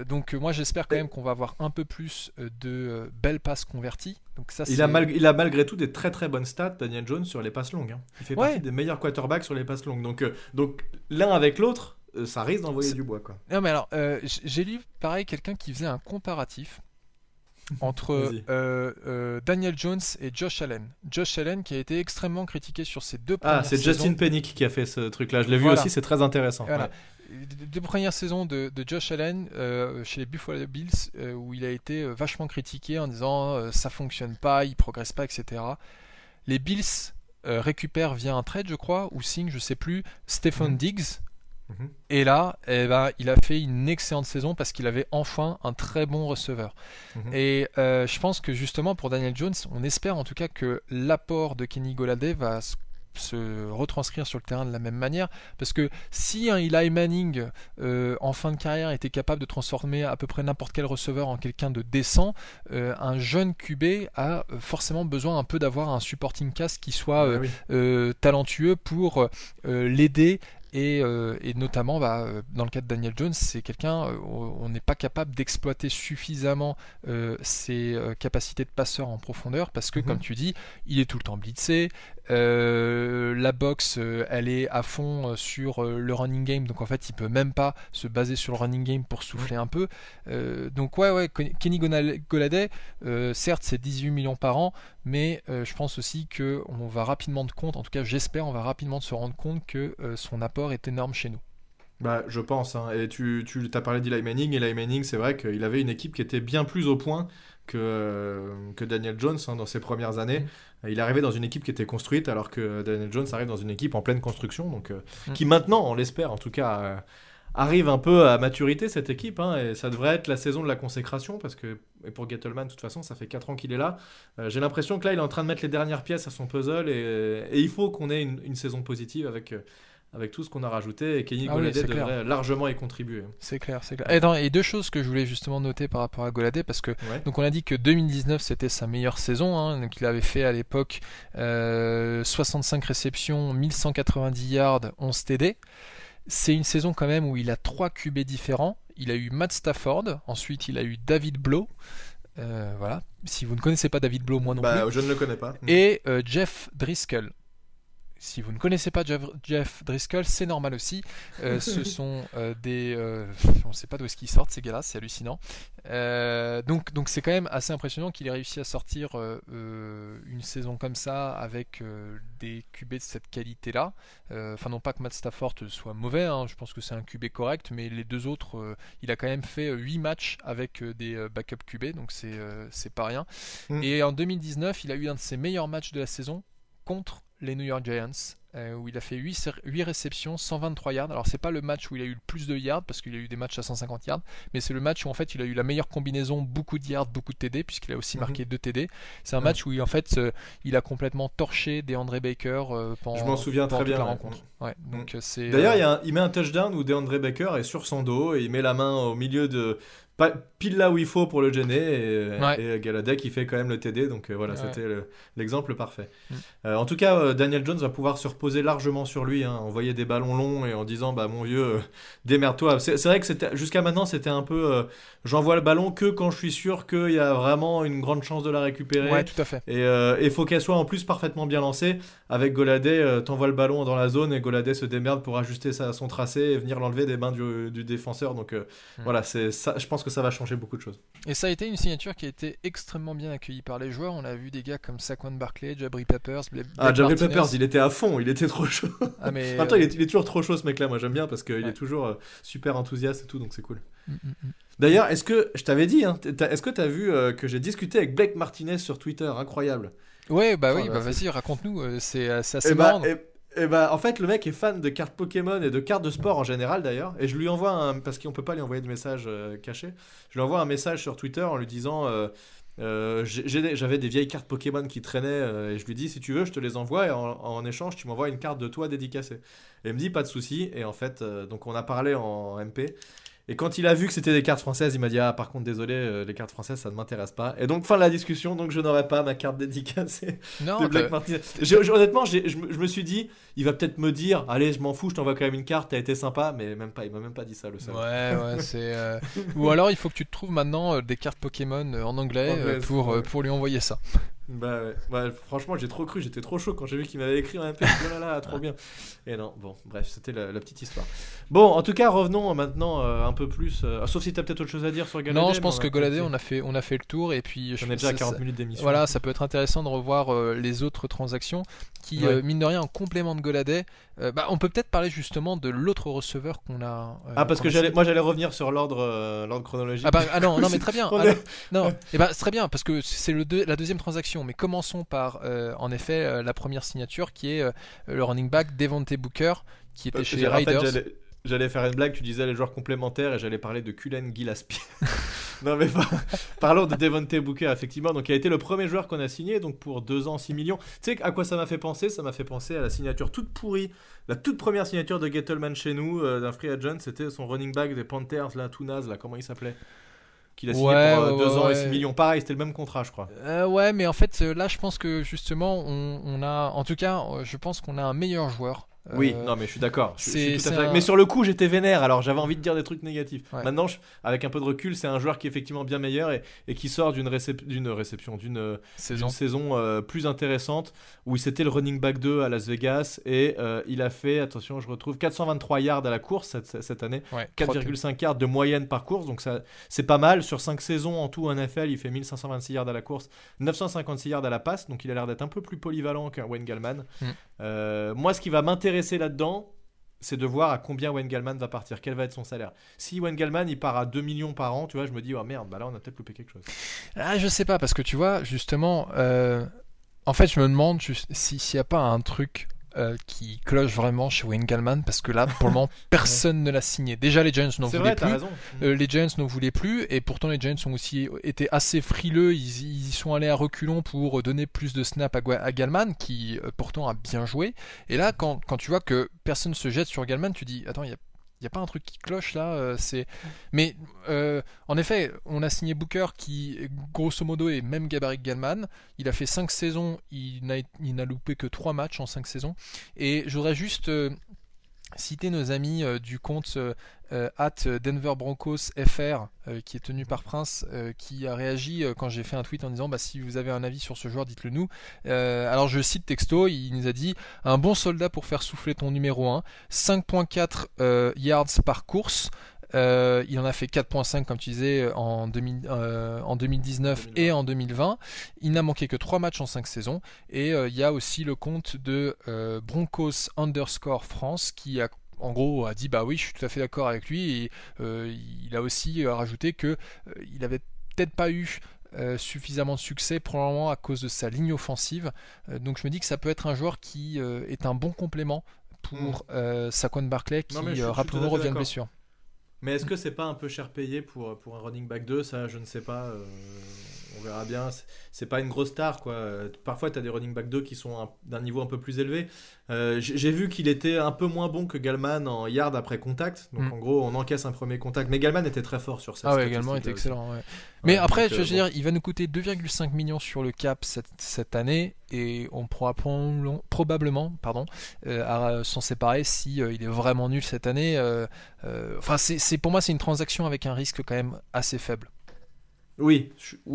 Donc moi j'espère quand même qu'on va avoir un peu plus de belles passes converties. Donc ça, Il a, mal- il a malgré tout des très très bonnes stats, Daniel Jones, sur les passes longues. hein. Il fait Ouais. partie des meilleurs quarterbacks sur les passes longues. Donc, donc l'un avec l'autre, ça risque d'envoyer C'est- du bois. Quoi. Non mais alors, euh, j'ai lu pareil quelqu'un qui faisait un comparatif entre euh, euh, Daniel Jones et Josh Allen. Josh Allen qui a été extrêmement critiqué sur ses deux Ah, premières c'est saisons. Justin Pennick qui a fait ce truc-là. Je l'ai vu aussi, c'est très intéressant. Voilà. Ouais. Les deux premières saisons de, de Josh Allen euh, chez les Buffalo Bills euh, où il a été euh, vachement critiqué en disant euh, ça fonctionne pas, il progresse pas, etc. Les Bills euh, récupèrent via un trade, je crois, ou signe, je sais plus, Stephen Mhm. Diggs. Mhm. Et là, eh ben, il a fait une excellente saison parce qu'il avait enfin un très bon receveur. Mhm. Et euh, je pense que justement pour Daniel Jones, on espère en tout cas que l'apport de Kenny Golladay va se retranscrire sur le terrain de la même manière. Parce que si un Eli Manning euh, en fin de carrière était capable de transformer à peu près n'importe quel receveur en quelqu'un de décent, euh, un jeune QB a forcément besoin un peu d'avoir un supporting cast qui soit euh, Ah oui. talentueux pour l'aider Et, euh, et notamment, bah, euh, dans le cas de Daniel Jones, c'est quelqu'un, euh, on n'est pas capable d'exploiter suffisamment euh, ses capacités de passeur en profondeur parce que, Mhm. comme tu dis, il est tout le temps blitzé. Euh, la box, euh, elle est à fond euh, sur le running game, donc en fait, il peut même pas se baser sur le running game pour souffler un peu. Euh, donc ouais, ouais, Ken- Kenny euh, certes, c'est 18 millions par an, mais je pense aussi que on va rapidement de compte, en tout cas, j'espère, on va rapidement se rendre compte que son apport est énorme chez nous. Bah, je pense. hein. Et tu, tu as parlé d'Eli Manning. Eli Manning, c'est vrai qu'il avait une équipe qui était bien plus au point que, euh, que Daniel Jones hein, dans ses premières années. Il arrivait dans une équipe qui était construite, alors que Daniel Jones arrive dans une équipe en pleine construction. Donc, euh, Mm. qui maintenant, on l'espère en tout cas, euh, arrive un peu à maturité cette équipe. hein, et ça devrait être la saison de la consécration, parce que et pour Gettleman, de toute façon, ça fait 4 ans qu'il est là. Euh, J'ai l'impression que là, il est en train de mettre les dernières pièces à son puzzle. Et, et il faut qu'on ait une, une saison positive avec. Euh, avec tout ce qu'on a rajouté, et Kenny Ah oui, clair. devrait largement y contribuer. C'est clair, c'est clair. Et, attends, et deux choses que je voulais justement noter par rapport à Golladay, parce que Ouais. donc on a dit que 2019 c'était sa meilleure saison, hein, donc il avait fait à l'époque euh, 65 réceptions, 1190 yards, 11 TD. C'est une saison quand même où il a trois QB différents. Il a eu Matt Stafford, ensuite il a eu David Blow. Euh, voilà. Si vous ne connaissez pas David Blow, moi non plus. Bah, je ne le connais pas. Et euh, Jeff Driscoll. Si vous ne connaissez pas Jeff, Driscoll, c'est normal aussi. Euh, ce sont euh, des. euh, on ne sait pas d'où est-ce qu'ils sortent ces gars-là, c'est hallucinant. Donc, donc c'est quand même assez impressionnant qu'il ait réussi à sortir une saison comme ça avec des QB de cette qualité-là. Enfin, non pas que Matt Stafford soit mauvais, hein, je pense que c'est un QB correct, mais les deux autres, il a quand même fait 8 matchs avec des backup QB, donc c'est c'est pas rien. Mm. Et en 2019, il a eu un de ses meilleurs matchs de la saison contre les New York Giants, euh, où il a fait 8, 8 réceptions, 123 yards. Alors c'est pas le match où il a eu le plus de yards, parce qu'il a eu des matchs à 150 yards, mais c'est le match où en fait il a eu la meilleure combinaison, beaucoup de yards, beaucoup de TD, puisqu'il a aussi Mhm. marqué 2 TD. C'est un Ouais. match où il, en fait euh, il a complètement torché des André Baker euh, pendant, Je m'en souviens pendant très bien, la ouais. rencontre. Ouais, donc euh, c'est D'ailleurs, il, il met un touchdown où DeAndre Baker est sur son dos et il met la main au milieu de. Pas- pile là où il faut pour le gêner. Et, Ouais. et Galladay qui fait quand même le TD. Donc euh, voilà, Ouais. c'était le- l'exemple parfait. Mm. Euh, en tout cas, euh, Daniel Jones va pouvoir se reposer largement sur lui. Hein, envoyer des ballons longs et en disant Bah mon vieux, démerde-toi. C'est vrai que jusqu'à maintenant, c'était un peu. J'envoie le ballon que quand je suis sûr qu'il y a vraiment une grande chance de la récupérer. Ouais, tout à fait. Et il faut qu'elle soit en plus parfaitement bien lancée. Avec Goladay, euh, t'envoies le ballon dans la zone et Goladay se démerde pour ajuster sa, son tracé et venir l'enlever des mains du, du défenseur. Donc Mm. voilà, c'est ça. Je pense que ça va changer beaucoup de choses. Et ça a été une signature qui a été extrêmement bien accueillie par les joueurs. On a vu des gars comme Saquon Barkley, Jabri Peppers, Blake Ah, Jabri Martinez. Peppers, il était à fond, il était trop chaud. Ah, mais, il euh, est, il est toujours trop chaud ce mec-là. Moi, j'aime bien parce qu'il Ouais. est toujours euh, super enthousiaste et tout, donc c'est cool. mm, mm, mm. D'ailleurs, est-ce que je t'avais dit, hein, est-ce que t'as vu euh, que j'ai discuté avec Blake Martinez sur Twitter? Incroyable. Ouais, bah oui, bah c'est- vas-y, raconte-nous. C'est assez Et bah, marrant. Et bah, en fait, le mec est fan de cartes Pokémon et de cartes de sport en général d'ailleurs. Et je lui envoie un. Parce qu'on peut pas lui envoyer de message euh, caché. Je lui envoie un message sur Twitter en lui disant. euh, euh, J'avais des vieilles cartes Pokémon qui traînaient et je lui dis si tu veux je te les envoie et en, en échange tu m'envoies une carte de toi dédicacée. Et il me dit pas de souci et en fait donc on a parlé en MP et quand il a vu que c'était des cartes françaises il m'a dit ah par contre désolé euh, les cartes françaises ça ne m'intéresse pas et donc fin de la discussion donc je n'aurai pas ma carte dédicacée non, de Black Martinez. Honnêtement, je me, suis dit, il va peut-être me dire, allez, je m'en fous, je t'envoie quand même une carte, t'as été sympa, mais même pas, il m'a même pas dit ça, le seul. Ouais, ouais, c'est. euh, Ou alors il faut que tu te trouves maintenant euh, des cartes Pokémon en anglais pour, ouais. pour lui envoyer ça. Bah ouais. Franchement, j'ai trop cru, j'étais trop chaud quand j'ai vu qu'il m'avait écrit. J'ai dit, Oh là là, trop bien. Et non, bon, bref, c'était la, la petite histoire. Bon, en tout cas, revenons maintenant euh, un peu plus. euh, sauf si t'as peut-être autre chose à dire sur Galladay. non, je pense que peut-être- on a fait, on a fait le tour et puis je On est déjà à ça- 40 ça- minutes d'émission. Voilà, ça peut être intéressant de revoir euh, les autres transactions qui, Ouais. mine de rien, en complément de Goladé. euh, bah, on peut peut-être parler justement de l'autre receveur qu'on a. Ah, parce que j'allais, moi j'allais revenir sur l'ordre, l'ordre chronologique. Ah bah ah non, non mais très bien. Est- non, et bah, c'est très bien parce que c'est le deux- la deuxième transaction. Mais commençons par euh, en effet euh, la première signature qui est euh, le running back Devontae Booker qui était chez en fait, Raiders. j'allais- faire une blague, tu disais les joueurs complémentaires et j'allais parler de Cullen Gillespie. non mais par- parlons de Devontae Booker effectivement, donc il a été le premier joueur qu'on a signé donc pour 2 ans 6 millions. Tu sais à quoi ça m'a fait penser? Ça m'a fait penser à la signature toute pourrie, la toute première signature de Gettleman chez nous euh, d'un free agent, c'était son running back des Panthers là, tout naze là, comment il s'appelait? Qu'il a signé Ouais, pour ouais, 2 ans et ouais. 6 millions, pareil, c'était le même contrat je crois. Euh, ouais, mais en fait, euh, là, je pense que justement, on, on a, en tout cas, euh, je pense qu'on a un meilleur joueur Oui, Euh, non, mais je suis d'accord. Je- je suis c'est- tout à c'est fait d'accord. un- Mais sur le coup, j'étais vénère, alors j'avais envie de dire des trucs négatifs. Ouais. Maintenant, je- avec un peu de recul, c'est un joueur qui est effectivement bien meilleur et, et qui sort d'une récep- d'une réception, d'une euh, saison. euh, plus intéressante où c'était le running back 2 à Las Vegas et euh, il a fait, attention, je retrouve 423 yards à la course cette, cette année, Ouais, 4,5 yards de moyenne par course, donc ça c'est pas mal. Sur 5 saisons en tout en NFL, il fait 1526 yards à la course, 956 yards à la passe, donc il a l'air d'être un peu plus polyvalent qu'un Wayne Gallman. Mm. Euh, moi, ce qui va m'intéresser là-dedans, c'est de voir à combien Wayne Gallman va partir, quel va être son salaire. Si Wayne Gallman il part à 2 millions par an, tu vois, je me dis, oh merde, bah là on a peut-être loupé quelque chose. Ah, je sais pas, parce que tu vois, justement, euh, en fait, je me demande s'il n'y a pas un truc euh, qui cloche vraiment chez Wayne Gallman, parce que là, pour le moment, personne ne l'a signé. Déjà, les Giants n'en voulaient vrai, plus. Euh, les Giants n'en voulaient plus, et pourtant les Giants ont aussi été assez frileux. Ils, ils y sont allés à reculons pour donner plus de snaps à, à Gallman, qui euh, pourtant a bien joué. Et là, quand, quand tu vois que personne se jette sur Gallman, tu dis Attends, il y a, il y a pas un truc qui cloche là euh, c'est mais euh, en effet on a signé Booker qui grosso modo est même gabarit que Gallman il a fait 5 saisons il n'a il n'a loupé que 3 matchs en 5 saisons. Et j'aurais juste euh, citer nos amis euh, du compte euh, euh, at Denver Broncos FR qui est tenu par Prince qui a réagi quand j'ai fait un tweet en disant bah, si vous avez un avis sur ce joueur dites-le nous. Alors je cite texto il nous a dit un bon soldat pour faire souffler ton numéro 1 5.4 euh, yards par course euh, il en a fait 4.5 comme tu disais en, 2000, euh, en 2019 2020. et en 2020 il n'a manqué que 3 matchs en 5 saisons. Et euh, il y a aussi le compte de euh, Broncos underscore France qui a en gros a dit bah oui je suis tout à fait d'accord avec lui. Et euh, il a aussi euh, rajouté que euh, il avait peut-être pas eu euh, suffisamment de succès probablement à cause de sa ligne offensive. Euh, donc je me dis que ça peut être un joueur qui euh, est un bon complément pour euh, Saquon Barclay qui euh, fait revient de blessure Mais est-ce que c'est pas un peu cher payé pour, pour un running back 2 Ça, je ne sais pas. euh, on verra bien. C'est- pas une grosse star, quoi. Euh, Parfois, tu as des running back 2 qui sont un- d'un niveau un peu plus élevé. Euh, J'ai vu qu'il était un peu moins bon que Gallman en yard après contact. Donc, Mm. en gros, on encaisse un premier contact. Mais Gallman était très fort sur cette ah ouais également il statistique-là était excellent ouais. mais après donc, je euh, veux dire il va nous coûter 2,5 millions sur le cap cette, cette année et on pourra probablement, pardon euh, à s'en séparer si euh, il est vraiment nul cette année euh, euh, enfin c'est- pour moi c'est une transaction avec un risque quand même assez faible Oui,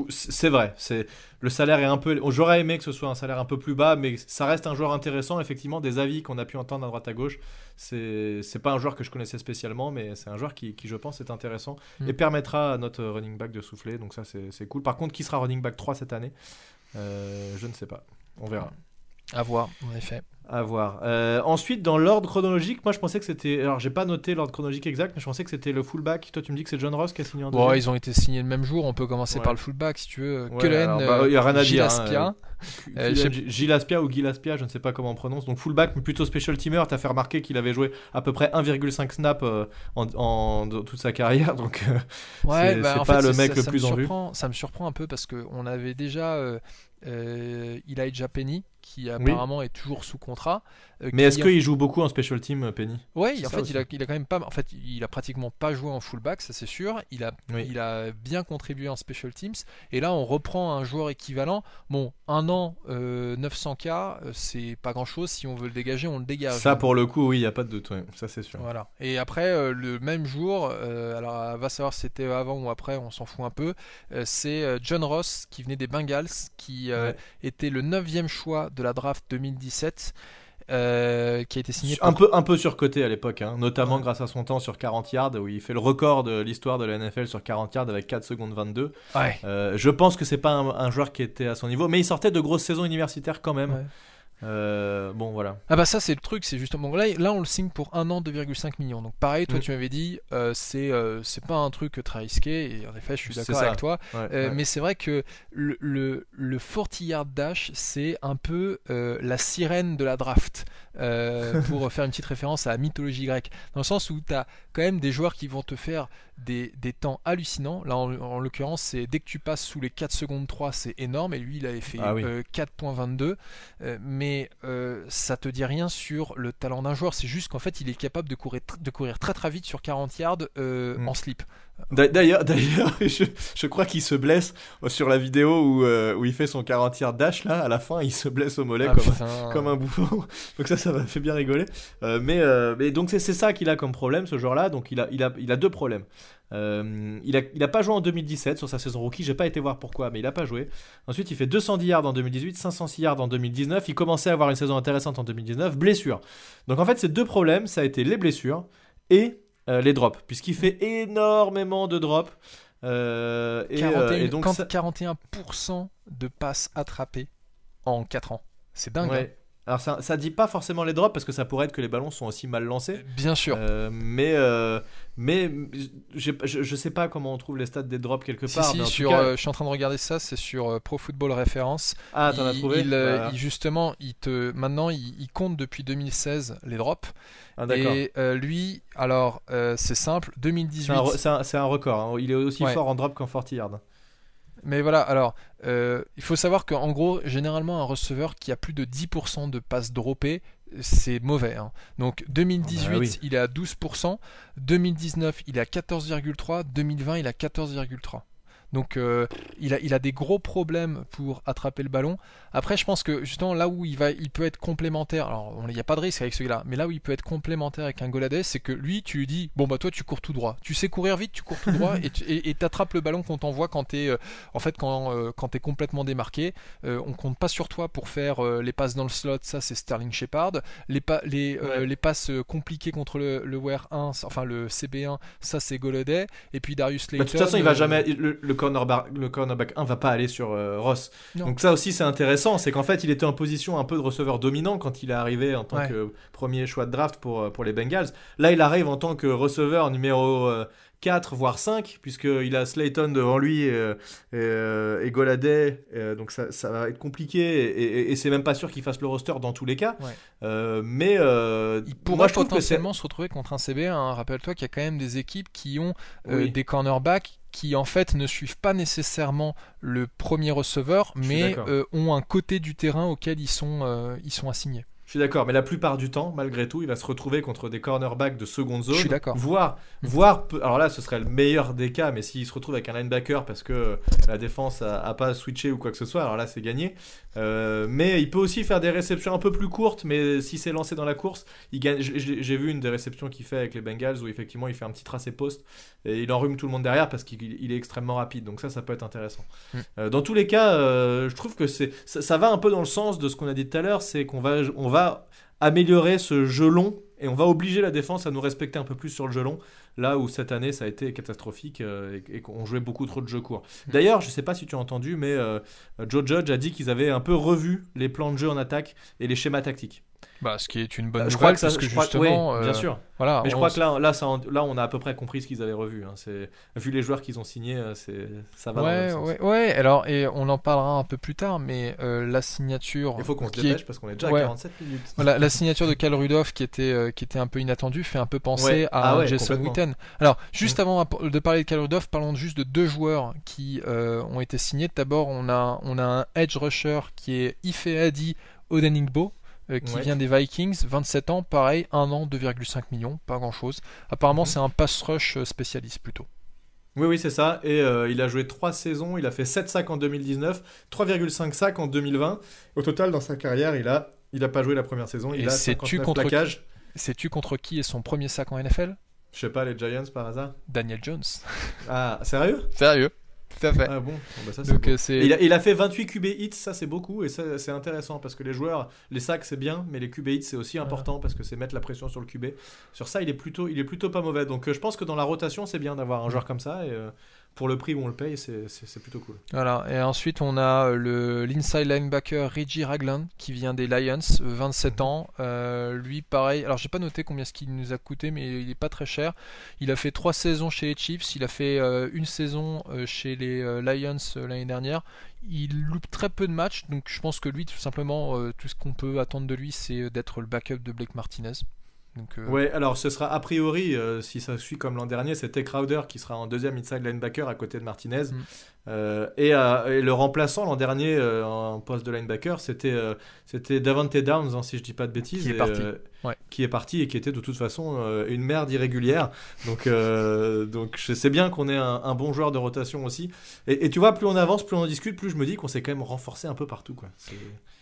c'est vrai. C'est le salaire est un peu. J'aurais aimé que ce soit un salaire un peu plus bas, mais ça reste un joueur intéressant. Effectivement, des avis qu'on a pu entendre à droite à gauche, c'est c'est pas un joueur que je connaissais spécialement, mais c'est un joueur qui, qui, je pense, est intéressant Mm. et permettra à notre running back de souffler. Donc ça, c'est c'est cool. Par contre, qui sera running back 3 cette année? Euh, Je ne sais pas. On verra. à voir en effet À voir. Euh, ensuite, dans l'ordre chronologique, moi je pensais que c'était. Alors, j'ai pas noté l'ordre chronologique exact, mais je pensais que c'était le fullback. Toi, tu me dis que c'est John Ross qui a signé en Bon, deuxième ils ont été signés le même jour. On peut commencer Ouais. par le fullback si tu veux. Ouais, Cullen, bah, euh, y a rien à dire, hein, Gilaspia. Euh, Kylian j'ai- Gilles Aspia ou Gil Aspia, je ne sais pas comment on prononce. Donc fullback, mais plutôt special teamer. T'as fait remarquer qu'il avait joué à peu près 1,5 snap euh, en, toute sa carrière. Donc euh, Ouais, c'est bah, pas fait, le mec ça- le ça plus en vue. surprend- Ça me surprend un peu parce qu'on avait déjà euh, euh, Elijah Penny qui apparemment est toujours sous contrat. Euh, Mais est-ce qu'il joue beaucoup en special team, Penny? Ouais, en fait, il a, il a quand même pas. En fait, il a pratiquement pas joué en fullback, ça c'est sûr. Il a, Oui. il a bien contribué en special teams. Et là, on reprend un joueur équivalent. Bon, un an, euh, 900K, euh, c'est pas grand chose. Si on veut le dégager, on le dégage. Ça, pour le coup, oui, il n'y a pas de doute. ouais. Ça, c'est sûr. Voilà. Et après, euh, le même jour, euh, alors euh, va savoir si c'était avant ou après, on s'en fout un peu, euh, c'est euh, John Ross qui venait des Bengals, qui euh, Ouais. était le 9 choix de la draft 2017, euh, qui a été signé Un peu, un peu surcoté à l'époque, hein, notamment Ouais. grâce à son temps sur 40 yards, où il fait le record de l'histoire de la NFL sur 40 yards avec 4 secondes 22. Ouais. Euh, je pense que c'est pas un, un joueur qui était à son niveau, mais il sortait de grosses saisons universitaires quand même. Ouais. Euh, bon, voilà. Ah bah ça c'est le truc, c'est justement là, là on le signe pour un an 2,5 millions. Donc pareil, toi tu m'avais dit euh, c'est euh, c'est pas un truc très risqué et en effet je suis d'accord avec toi. Ouais, ouais. Mais c'est vrai que le, le, le 40 yard dash, c'est un peu la sirène de la draft. Euh, pour faire une petite référence à la mythologie grecque. Dans le sens où tu as quand même des joueurs qui vont te faire des, des temps hallucinants. Là, en, en l'occurrence, c'est dès que tu passes sous les 4 secondes 3, c'est énorme. Et lui, il avait fait Ah oui. euh, 4.22. Euh, mais ça te dit rien sur le talent d'un joueur. C'est juste qu'en fait, il est capable de courir, de courir très très vite sur 40 yards Mm. en slip. D'ailleurs, d'ailleurs, je, je crois qu'il se blesse sur la vidéo où, euh, où il fait son 40 yards dash là. À la fin, il se blesse au mollet Ah, comme, un, comme un bouffon. Donc ça, ça m'a fait bien rigoler. Euh, mais, euh, mais donc c'est c'est ça qu'il a comme problème ce joueur-là. Donc il a, il a, il a deux problèmes. Euh, il, a, il a pas joué en 2017 sur sa saison rookie. J'ai pas été voir pourquoi, mais il a pas joué. Ensuite, il fait 210 yards en 2018, 506 yards en 2019. Il commençait à avoir une saison intéressante en 2019. Blessure. Donc en fait, ces deux problèmes, ça a été les blessures et euh, les drops, puisqu'il fait énormément de drops. Euh, et, euh, 41, et donc quand- ça- 41% de passes attrapées en 4 ans. C'est dingue. hein. Alors ça, ça dit pas forcément les drops parce que ça pourrait être que les ballons sont aussi mal lancés. hein. Bien sûr. Euh, mais euh, mais je, je sais pas comment on trouve les stats des drops quelque part. si, mais en tout sur, cas- euh, je suis en train de regarder ça, c'est sur euh, Pro Football Reference. ah, t'en as trouvé il, euh, Voilà. il- justement, il te, maintenant, il, il compte depuis 2016 les drops. Ah, et euh, lui, alors, euh, c'est simple, 2018. C'est un, record. hein. Il est aussi Ouais. fort en drop qu'en 40 yards. Mais voilà, alors, euh, il faut savoir qu'en gros, généralement, un receveur qui a plus de 10% de passes droppées, c'est mauvais. hein. Donc 2018, Ah bah oui. il est à 12%, 2019, il est à 14,3%, 2020, il est à 14,3%. Donc euh, il, a, il a des gros problèmes pour attraper le ballon. Après, je pense que justement là où il, va, il peut être complémentaire, alors il n'y a pas de risque avec ce gars-là, mais là où il peut être complémentaire avec un Goladé, c'est que lui, tu lui dis, bon bah toi tu cours tout droit. Tu sais courir vite, tu cours tout droit et tu t'attrapes le ballon qu'on t'envoie quand t'es euh, en fait quand, euh, quand t'es complètement démarqué. On compte pas sur toi pour faire les passes dans le slot, ça c'est Sterling Shepard. Les, pa- les, Ouais. les passes compliquées contre le, le WR1, enfin le CB1, ça c'est Golladay. Et puis Darius Slayton. Bah, de toute façon, il va jamais. Le, le, cornerback, le cornerback 1 va pas aller sur euh, Ross. Non. Donc, ça aussi, c'est intéressant. C'est qu'en fait, il était en position un peu de receveur dominant quand il est arrivé en tant Ouais. que premier choix de draft pour, euh, pour les Bengals. Là, il arrive en tant que receveur numéro euh, 4, voire 5, puisqu'il a Slayton devant lui euh, et, euh, et Goladay. euh, donc, ça, ça va être compliqué. Et, et- et c'est même pas sûr qu'il fasse le roster dans tous les cas. Ouais. Euh, mais euh, Il pourrait moi, je trouve que c'est. potentiellement se retrouver contre un CB1. hein. Rappelle-toi qu'il y a quand même des équipes qui ont euh, Oui. des cornerbacks qui en fait ne suivent pas nécessairement le premier receveur, mais euh, ont un côté du terrain auquel ils sont, euh, ils sont assignés. Je suis d'accord, mais la plupart du temps, malgré tout, il va se retrouver contre des cornerbacks de seconde zone. Je suis d'accord. Voire, voire, alors là, ce serait le meilleur des cas, mais s'il se retrouve avec un linebacker parce que la défense a, a pas switché ou quoi que ce soit, alors là, c'est gagné. Euh, mais il peut aussi faire des réceptions un peu plus courtes, mais si c'est lancé dans la course, il gagne. J'ai vu une des réceptions qu'il fait avec les Bengals où effectivement il fait un petit tracé poste et il enrhume tout le monde derrière parce qu'il il est extrêmement rapide. Donc ça, ça peut être intéressant. Mm. Euh, dans tous les cas, euh, je trouve que c'est ça, ça va un peu dans le sens de ce qu'on a dit tout à l'heure, c'est qu'on va on va améliorer ce jeu long et on va obliger la défense à nous respecter un peu plus sur le jeu long. Là où cette année ça a été catastrophique euh, et, et qu'on jouait beaucoup trop de jeux courts. D'ailleurs, je sais pas si tu as entendu, mais euh, Joe Judge a dit qu'ils avaient un peu revu les plans de jeu en attaque et les schémas tactiques. Bah, ce qui est une bonne Euh, nouvelle je crois que ça, parce que je crois- justement, oui, euh, bien sûr. voilà, Mais je on crois s- que là, là, ça là, on a à peu près compris ce qu'ils avaient revu. hein. C'est vu les joueurs qu'ils ont signés, euh, c'est ça va dans le Ouais, sens. ouais, ouais. Alors, et on en parlera un peu plus tard, mais euh, la signature. Il faut qu'on se qui est- dépêche parce qu'on est déjà Ouais. à 47 minutes. Voilà, la signature de Cal Rudolph qui était, euh, qui était un peu inattendue fait un peu penser Ouais. à Ah ouais, Jason. Witten. Alors, juste avant de parler de Cal Rudolph, parlons juste de deux joueurs qui euh, ont été signés. D'abord, on a, on a un edge rusher qui est Ife Adi Odenigbo. Euh, qui Ouais. vient des Vikings, 27 ans, pareil, 1 an, 2,5 millions, pas grand chose. Apparemment, Mhm. c'est un pass rush euh, spécialiste plutôt. Oui, oui, c'est ça. Et euh, il a joué 3 saisons. Il a fait 7 sacs en 2019, 3,5 sacs en 2020. Au total, dans sa carrière, il a, il a pas joué la première saison. Il Et a sais-tu 59 contre plaquages. Sais-tu contre qui est son premier sac en NFL Je sais pas, les Giants par hasard. Daniel Jones. Ah, sérieux? Sérieux Tout à fait. Ah bon, Bon, bah, ça, Donc, bon. euh, c'est. Et Il a, il a fait 28 QB hits, ça c'est beaucoup et ça c'est intéressant parce que les joueurs, les sacs c'est bien, mais les QB hits c'est aussi important parce que c'est mettre la pression sur le QB. Sur ça, il est plutôt, il est plutôt pas mauvais. Donc euh, je pense que dans la rotation, c'est bien d'avoir un joueur comme ça et euh, pour le prix où on le paye, c'est- plutôt cool. Voilà, et ensuite on a euh, le l'inside linebacker Reggie Ragland qui vient des Lions, euh, 27 ans. Euh, lui, pareil, alors j'ai pas noté combien ce qu'il nous a coûté, mais il est pas très cher. Il a fait trois saisons chez les Chiefs, il a fait euh, une saison euh, chez les Lions l'année dernière. Il loupe très peu de matchs, donc je pense que lui, tout simplement, tout ce qu'on peut attendre de lui, c'est d'être le backup de Blake Martinez. Donc, euh, Ouais, alors ce sera a priori, euh, si ça suit comme l'an dernier, Tech Crowder qui sera en deuxième inside linebacker à côté de Martinez. Mm. Euh, et, euh, et le remplaçant l'an dernier euh, en poste de linebacker, c'était euh, c'était Davante Downs, hein, si je dis pas de bêtises. Qui est et, parti. euh, Ouais. Qui est parti et qui était de toute façon euh, une merde irrégulière. Donc, euh, donc je sais bien qu'on est un, un bon joueur de rotation aussi. Et, et tu vois, plus on avance, plus on en discute, plus je me dis qu'on s'est quand même renforcé un peu partout. Quoi.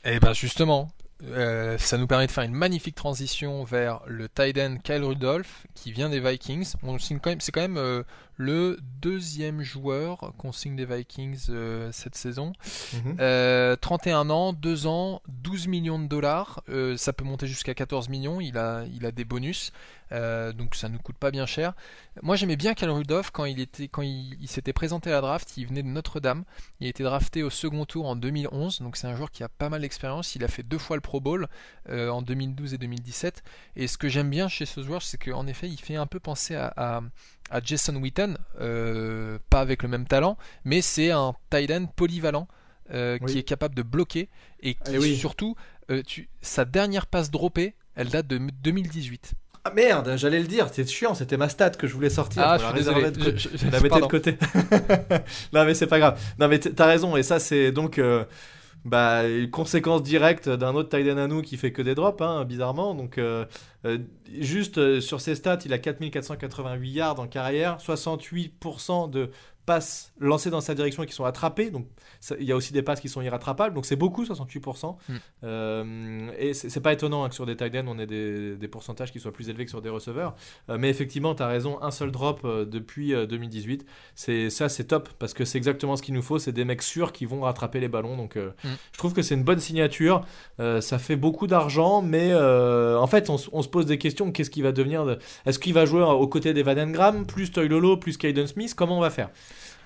Et ben justement, euh, ça nous permet de faire une magnifique transition vers le tight end Kyle Rudolph qui vient des Vikings. C'est quand même euh, le deuxième joueur qu'on signe des Vikings euh, cette saison. Mhm. Euh, 31 ans, 2 ans, 12 millions de dollars. Euh, ça peut monter jusqu'à 14 millions. Il a, il a des bonus. Donc ça ne coûte pas bien cher. Moi j'aimais bien Kyle Rudolph quand il était quand il, il s'était présenté à la draft. Il venait de Notre-Dame. Il a été drafté au second tour en 2011. Donc c'est un joueur qui a pas mal d'expérience. Il a fait deux fois le Pro Bowl en 2012 et 2017. Et ce que j'aime bien chez ce joueur, c'est qu'en effet il fait un peu penser à, à, à Jason Witten, euh, pas avec le même talent, mais c'est un tight end polyvalent. euh, Oui. qui est capable de bloquer et qui Eh oui. surtout euh, tu, sa dernière passe droppée elle date de 2018 Ah merde, j'allais le dire, c'est chiant, c'était ma stat que je voulais sortir. ah je suis désolé de Je- je- Je la mettais de côté. non mais c'est pas grave. Non mais t'as raison et ça c'est donc bah, conséquence directe d'un autre à nous qui fait que des drops, hein, bizarrement. Donc euh, euh, juste euh, sur ses stats, il a 4488 yards en carrière, 68% de passes lancées dans sa direction et qui sont attrapées. Donc il y a aussi des passes qui sont irrattrapables. Donc c'est beaucoup 68%. Mm. Euh, et c'est pas étonnant hein, que sur des tight ends on ait des, des pourcentages qui soient plus élevés que sur des receveurs. Euh, mais effectivement, tu as raison, un seul drop euh, depuis euh, 2018. C'est ça, c'est top parce que c'est exactement ce qu'il nous faut. C'est des mecs sûrs qui vont rattraper les ballons. Donc, euh, Mm. je trouve que c'est une bonne signature. Euh, ça fait beaucoup d'argent, mais euh, en fait, on, se pose des questions. Qu'est-ce qu'il va devenir de- Est-ce qu'il va jouer aux côtés des Van Engram, plus Toylolo, plus Caden Smith? Comment on va faire?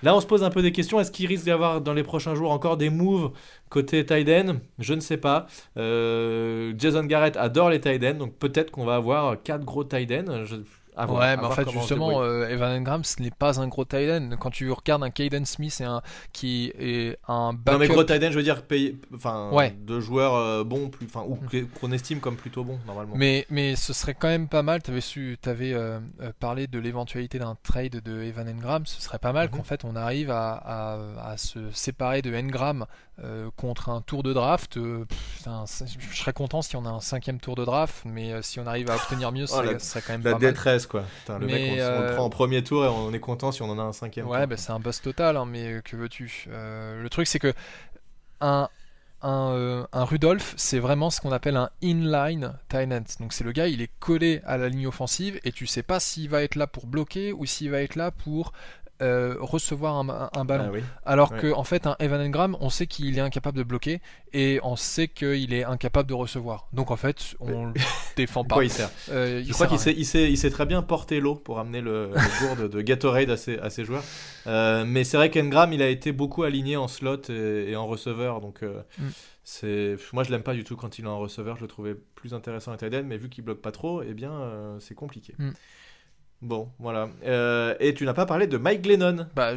Là, on se pose un peu des questions. Est-ce qu'il risque d'y avoir dans les prochains jours encore des moves côté end? Je ne sais pas. Euh, Jason Garrett adore les ends, donc peut-être qu'on va avoir quatre gros. Je- à voir- à ouais, mais en fait, justement, euh, Evan Engram, ce n'est pas un gros tight end. Quand tu regardes un Caden Smith et un, qui est un backup. non mais gros tight end, je veux dire payer, enfin, Ouais. de joueurs euh, bons, plus, enfin, ou que- qu'on estime comme plutôt bons normalement. Mais, mais ce serait quand même pas mal. Tu avais, su, avais euh, parlé de l'éventualité d'un trade de Evan Engram. Ce serait pas mal Mhm. qu'en fait on arrive à, à- à se séparer de Engram euh, contre un tour de draft. Euh, pff, un- je serais content si on a un cinquième tour de draft, mais euh, si on arrive à obtenir mieux, Oh, ce serait quand même La pas mal. détresse quoi. Putain, le Mais, mec, on, on le prend en premier tour et on est content si on en a un cinquième. Ouais, bah, c'est un boss total, hein, mais que veux-tu Le truc, c'est que un, un, un Rudolph, c'est vraiment ce qu'on appelle un inline tight end. Donc c'est le gars, il est collé à la ligne offensive et tu sais pas s'il va être là pour bloquer ou s'il va être là pour euh, recevoir un, un- un ballon. Ah oui. Alors Ouais. que en fait, un Evan Engram, on sait qu'il est incapable de bloquer et on sait qu'il est incapable de recevoir. Donc en fait, on le défend pas. Quoi il sert Euh, il Je crois qu'il sait, il sait, il sait très bien porter l'eau pour amener le, le gourde de Gatorade à ses, à ses joueurs. Euh, mais c'est vrai qu'Engram, il a été beaucoup aligné en slot et, et en receveur. Donc, Mm. c'est, moi, je l'aime pas du tout quand il est en receveur. Je le trouvais plus intéressant à tight end, mais vu qu'il bloque pas trop, eh bien, euh, c'est compliqué. Mm. Bon, voilà. Euh, et tu n'as pas parlé de Mike Glennon, Bah,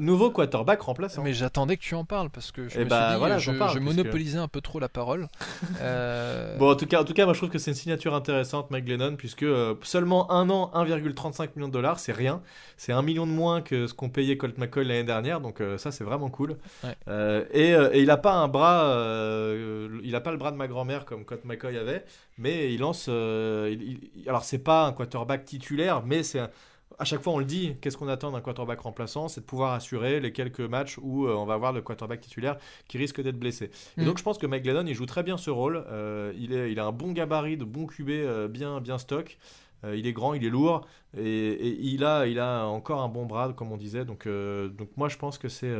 nouveau quarterback remplaçant. Mais j'attendais que tu en parles parce que je Eh me bah, suis dit, voilà, je, parle, je monopolisais un peu trop la parole. Euh, Bon, en tout cas, en tout cas, moi je trouve que c'est une signature intéressante, Mike Glennon, puisque euh, seulement un an, 1,35 millions de dollars, c'est rien. C'est un million de moins que ce qu'on payait Colt McCoy l'année dernière, donc ça c'est vraiment cool. Ouais. Et, et il a pas un bras, il a pas le bras de ma grand-mère comme Colt McCoy avait, mais il lance. il- il- alors c'est pas un quarterback titulaire, mais c'est à chaque fois, on le dit, qu'est-ce qu'on attend d'un quarterback remplaçant? C'est de pouvoir assurer les quelques matchs où euh, on va voir le quarterback titulaire qui risque d'être blessé. Et Mm. donc, je pense que Mike Glennon, il joue très bien ce rôle. Euh, il, est, il a un bon gabarit, de bon QB, euh, bien, bien stock. Il est grand, il est lourd, et, et il, a, il a encore un bon bras, comme on disait. Donc, donc moi, je pense que c'est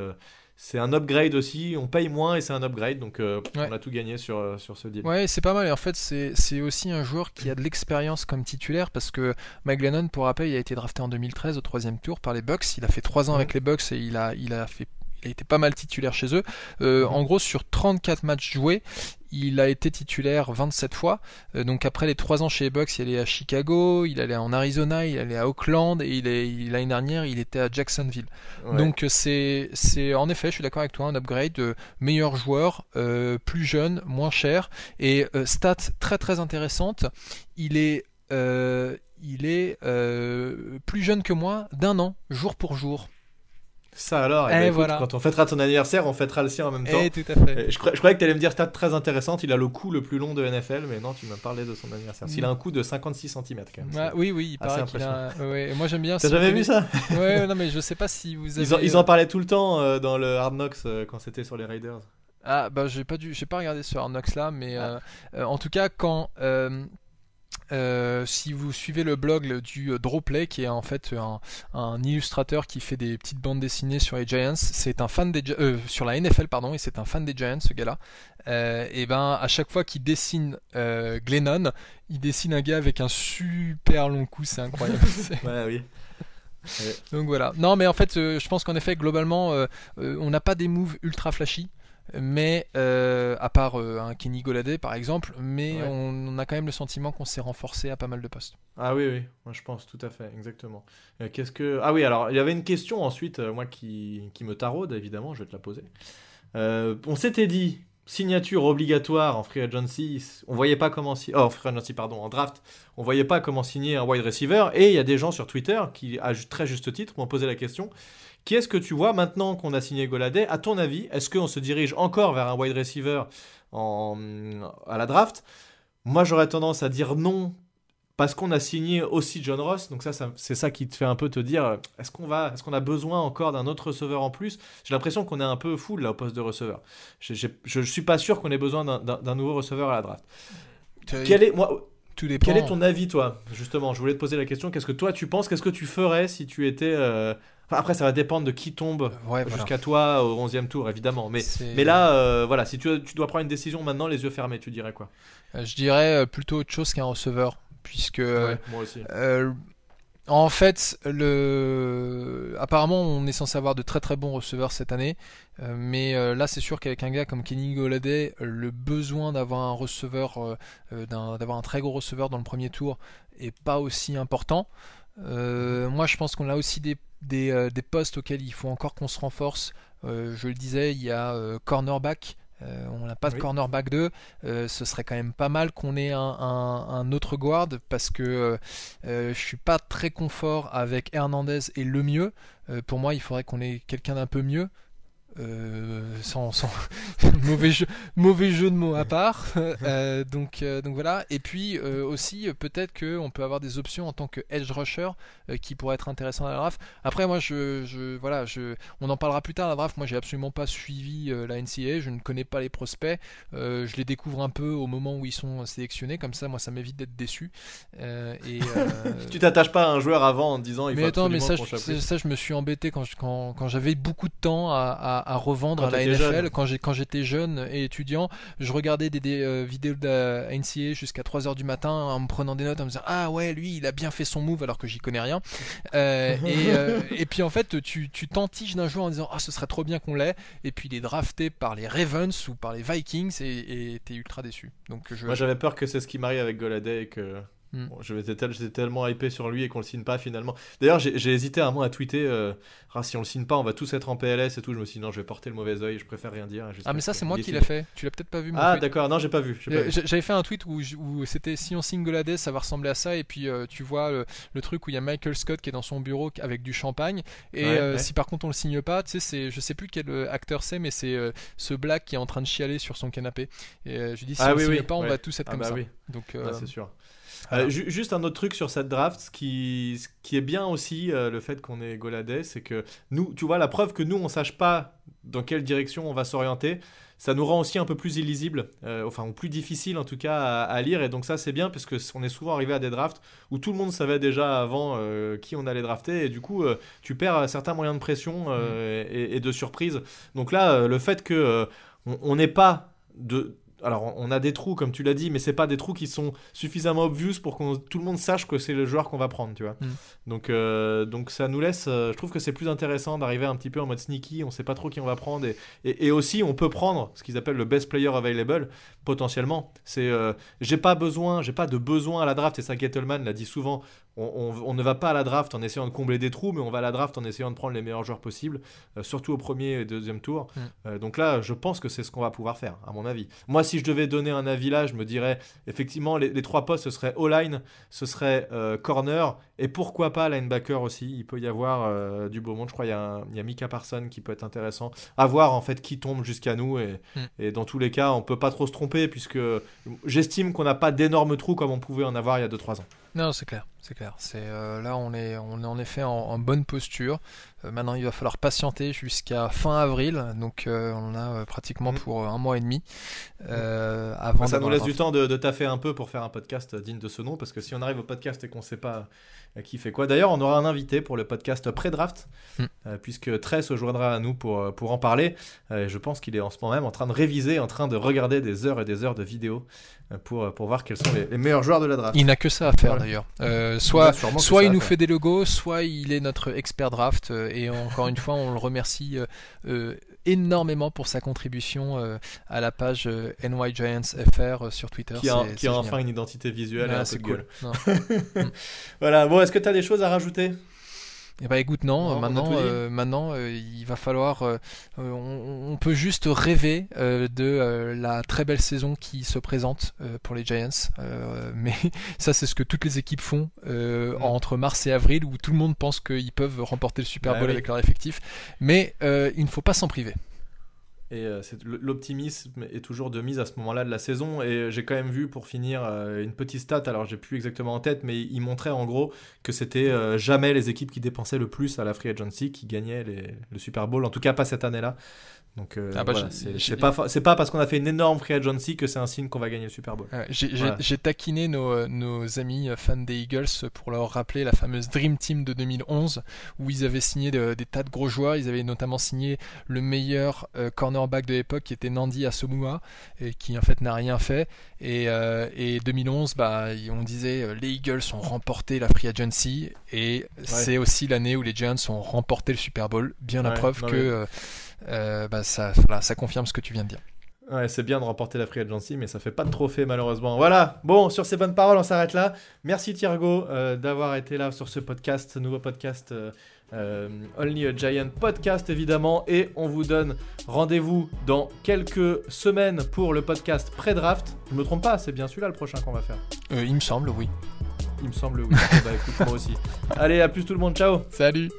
c'est un upgrade aussi. On paye moins et c'est un upgrade, donc euh, Ouais. on a tout gagné sur, euh, sur ce deal. Ouais, c'est pas mal. Et en fait, c'est aussi un joueur qui a de l'expérience comme titulaire parce que Mike Glennon, pour rappel, il a été drafté en 2013 au troisième tour par les Bucks. Il a fait trois ans avec les Bucks et il a, il a fait. Il a été pas mal titulaire chez eux. Euh, Mhm. En gros, sur 34 matchs joués, il a été titulaire 27 fois. Euh, donc après les 3 ans chez les Bucks, il allait à Chicago, il allait en Arizona, il allait à Oakland et il est il- l'année dernière, il était à Jacksonville. Ouais. Donc euh, c'est c'est en effet, je suis d'accord avec toi, un upgrade, euh, meilleur joueur, euh, plus jeune, moins cher et euh, stats très très intéressantes. Il est euh, il est euh, plus jeune que moi d'un an, jour pour jour. Ça alors, eh Eh ben, écoute, quand on fêtera ton anniversaire, on fêtera le sien en même temps. Eh, tout à fait. Euh, Je, croyais que tu allais me dire stat très intéressante, il a le cou le plus long de NFL, mais non, tu m'as parlé de son anniversaire. S'il a un cou de 56 cm quand même. Ouais, oui, oui, il paraît qu'il a. ouais, moi j'aime bien. T'as si vous jamais vu ça? Ouais, non, mais je sais pas si vous avez. ils en, ils en parlaient tout le temps euh, dans le Hard Knocks euh, quand c'était sur les Raiders. Ah bah j'ai pas dû, pas regardé ce Hard Knocks là, mais Ah. euh, euh, en tout cas quand euh, si vous suivez le blog le- du euh, Drawplay, qui est en fait un, un illustrateur qui fait des petites bandes dessinées sur les Giants, c'est un fan des euh, sur la NFL pardon, et c'est un fan des Giants ce gars-là. Euh, et ben à chaque fois qu'il dessine euh, Glennon, il dessine un gars avec un super long cou, c'est incroyable. C'est- Ouais, oui. donc voilà. Non, mais en fait, je pense qu'en effet, globalement, on n'a pas des moves ultra flashy. Mais euh, à part euh, un Kenny Goladé par exemple, mais Ouais. on, on a quand même le sentiment qu'on s'est renforcé à pas mal de postes. Ah oui, oui, moi je pense tout à fait, exactement. Euh, Qu'est-ce que... Ah oui, alors il y avait une question ensuite, euh, moi qui, qui me taraude, évidemment, je vais te la poser. On s'était dit, signature obligatoire en free agency, on voyait pas comment... Si... Oh, free agency, pardon, en draft, on voyait pas comment signer un wide receiver, et il y a des gens sur Twitter qui, à très juste titre, m'ont posé la question, qui est-ce que tu vois maintenant qu'on a signé Goladay À ton avis, est-ce qu'on se dirige encore vers un wide receiver en, à la draft? Moi j'aurais tendance à dire non parce qu'on a signé aussi John Ross, donc ça, ça- c'est ça qui te fait un peu te dire, euh, est-ce qu'on va, est-ce qu'on a besoin encore d'un autre receveur en plus? J'ai l'impression qu'on est un peu full là au poste de receveur. Je ne suis pas sûr qu'on ait besoin d'un- nouveau receveur à la draft. Quel est, moi, Tout dépend. quel est ton avis toi Justement, je voulais te poser la question. Qu'est-ce que toi tu penses? Qu'est-ce que tu ferais si tu étais euh, enfin, Après, ça va dépendre de qui tombe Ouais, voilà. jusqu'à toi au 11e tour, évidemment. Mais là, euh, voilà, si tu, tu dois prendre une décision maintenant, les yeux fermés, tu dirais quoi? Je dirais plutôt autre chose qu'un receveur, puisque Ouais, Moi aussi. Euh, en fait, le... apparemment, on est censé avoir de très très bons receveurs cette année, euh, mais euh, là, c'est sûr qu'avec un gars comme Kenny Golladay, le besoin d'avoir un receveur, euh, d'avoir un très gros receveur dans le premier tour, est pas aussi important. Moi, je pense qu'on a aussi des, des, des postes auxquels il faut encore qu'on se renforce. Je le disais, il y a cornerback. Euh, on n'a pas de cornerback 2. Euh, ce serait quand même pas mal qu'on ait un, un- un autre guard parce que euh, je suis pas très confort avec Hernandez et le mieux. Pour moi, il faudrait qu'on ait quelqu'un d'un peu mieux. Euh, sans, sans- mauvais jeu mauvais jeu de mots à part. Euh, donc euh, donc voilà. Et puis aussi peut-être que on peut avoir des options en tant que edge rusher qui pourraient être intéressants à la draft. Après moi je, je voilà je on en parlera plus tard à la draft. Moi j'ai absolument pas suivi la NCAA je ne connais pas les prospects. Je les découvre un peu au moment où ils sont sélectionnés. Comme ça moi ça m'évite d'être déçu. Et Tu t'attaches pas à un joueur avant en disant il mais faut attends, mais ça, qu'on je, ça, ça, je me suis embêté quand, je- quand, quand j'avais beaucoup de temps à, à, à revendre Quand à la NFL. jeune. Quand j'ai- Quand j'étais jeune et étudiant, je regardais des, des, euh, vidéos de la NCA jusqu'à 3h du matin en me prenant des notes, en me disant Ah ouais, lui, il a bien fait son move alors que j'y connais rien. Euh, et, euh, et puis en fait, tu tu t'entiges d'un joueur en disant Ah, ce serait trop bien qu'on l'ait. Et puis il est drafté par les Ravens ou par les Vikings et et t'es ultra déçu. Donc je. Moi j'avais peur que c'est ce qui m'arrive avec Goladay et que Hmm. bon, tel- j'étais tellement hypé sur lui et qu'on le signe pas finalement. D'ailleurs j'ai hésité à un moment à tweeter euh, Ah, si on le signe pas on va tous être en PLS et tout. Je me suis dit non je vais porter le mauvais oeil, je préfère rien dire. ah, mais ça, ce c'est moi qui l'ai fait. Tu l'as peut-être pas vu, mon Ah d'accord, non j'ai pas vu. Euh, J'avais fait un tweet où, c'était si on signe Goladé, ça va ressembler à ça. Et puis euh, tu vois le, le truc où il y a Michael Scott qui est dans son bureau avec du champagne. Et Ouais, euh, ouais. si par contre on le signe pas, tu sais, c'est, je sais plus quel acteur c'est, mais c'est ce black qui est en train de chialer sur son canapé. Et je lui dis si Ah on oui, signe oui, pas, on ouais. va tous être Ah comme bah ça. oui. Donc euh, c'est sûr. Voilà. Euh, ju- juste un autre truc sur cette draft, ce qui, ce qui est bien aussi, euh, le fait qu'on ait Goladay, c'est que nous, tu vois, la preuve que nous, on sache pas dans quelle direction on va s'orienter, ça nous rend aussi un peu plus illisible, euh, enfin, ou plus difficile en tout cas à, à lire, et donc ça c'est bien, parce que on est souvent arrivé à des drafts où tout le monde savait déjà avant euh, qui on allait drafter, et du coup, tu perds certains moyens de pression euh, et, et de surprise. Donc là, le fait que on- n'ait pas de alors on a des trous comme tu l'as dit, mais c'est pas des trous qui sont suffisamment obvious pour que tout le monde sache que c'est le joueur qu'on va prendre, tu vois. Mm. Donc euh, donc ça nous laisse, euh, je trouve que c'est plus intéressant d'arriver un petit peu en mode sneaky, on sait pas trop qui on va prendre et, et, et aussi on peut prendre ce qu'ils appellent le best player available potentiellement. C'est euh, j'ai pas besoin, j'ai pas de besoin à la draft et ça Gettleman l'a dit souvent. On, ne va pas à la draft en essayant de combler des trous, mais on va à la draft en essayant de prendre les meilleurs joueurs possibles, euh, surtout au premier et deuxième tour. Mm. Euh, donc là, je pense que c'est ce qu'on va pouvoir faire, à mon avis. Moi, si je devais donner un avis là, je me dirais, effectivement, les, trois postes, ce serait O-line, ce serait euh, corner, et pourquoi pas linebacker aussi. Il peut y avoir du beau monde. Je crois qu'il y, a Mika Parson qui peut être intéressant. À voir, en fait, qui tombe jusqu'à nous. Et, mm. et, dans tous les cas, on peut pas trop se tromper, puisque j'estime qu'on n'a pas d'énormes trous comme on pouvait en avoir il y a 2-3 ans. Non, c'est clair, c'est clair. C'est euh, là on est on est en effet en, bonne posture. Euh, maintenant, il va falloir patienter jusqu'à fin avril, donc euh, on a pratiquement mm. pour un mois et demi avant. Ça nous laisse du temps de, de, taffer un peu pour faire un podcast digne de ce nom, parce que si on arrive au podcast et qu'on ne sait pas qui fait quoi. D'ailleurs, on aura un invité pour le podcast pré-draft, mm. puisque Tress se joindra à nous pour, pour en parler. je pense qu'il est en ce moment même en train de réviser, en train de regarder des heures et des heures de vidéos pour, pour voir quels sont les, meilleurs joueurs de la draft. Il n'a que ça à faire d'ailleurs. Euh, soit soit il nous fait des logos, soit il est notre expert draft. Euh, et encore une fois, on le remercie euh, énormément pour sa contribution à la page NY Giants FR sur Twitter. Qui a, qui a enfin une identité visuelle et un peu cool. voilà, bon, est-ce que tu as des choses à rajouter? Eh ben écoute non, maintenant, euh, maintenant euh, il va falloir, euh, on, peut juste rêver de la très belle saison qui se présente pour les Giants, mais ça c'est ce que toutes les équipes font mm. entre mars et avril où tout le monde pense qu'ils peuvent remporter le Super bah Bowl avec leur effectif, mais il ne faut pas s'en priver. Et euh, l'optimisme est toujours de mise à ce moment-là de la saison. Et j'ai quand même vu, pour finir, euh, une petite stat. Alors, j'ai plus exactement en tête, mais il montrait en gros que c'était euh, jamais les équipes qui dépensaient le plus à la free agency qui gagnaient le Super Bowl. En tout cas, pas cette année-là. Donc euh, ah bah, c'est pas c'est pas parce qu'on a fait une énorme free agency que c'est un signe qu'on va gagner le Super Bowl. J'ai taquiné nos, euh, nos, amis euh, fans des Eagles pour leur rappeler la fameuse Dream Team de 2011 où ils avaient signé des tas de gros joueurs. Ils avaient notamment signé le meilleur cornerback de l'époque qui était Nandi Asomua et qui en fait n'a rien fait. Et, et 2011, bah, on disait les Eagles ont remporté la free agency et c'est aussi l'année où les Giants ont remporté le Super Bowl. Bien la preuve que euh, bah, ça, ça confirme ce que tu viens de dire. Ouais, c'est bien de remporter la Free Agency, mais ça fait pas de trophée malheureusement. Voilà, bon, sur ces bonnes paroles, on s'arrête là. Merci Thiergo euh, d'avoir été là sur ce podcast, ce nouveau podcast euh, Only a Giant Podcast évidemment. Et on vous donne rendez-vous dans quelques semaines pour le podcast pré-draft. Je me trompe pas, c'est bien celui-là le prochain qu'on va faire. il me semble, oui. Il me semble, oui. bah écoute, moi aussi. Allez, à plus tout le monde, ciao Salut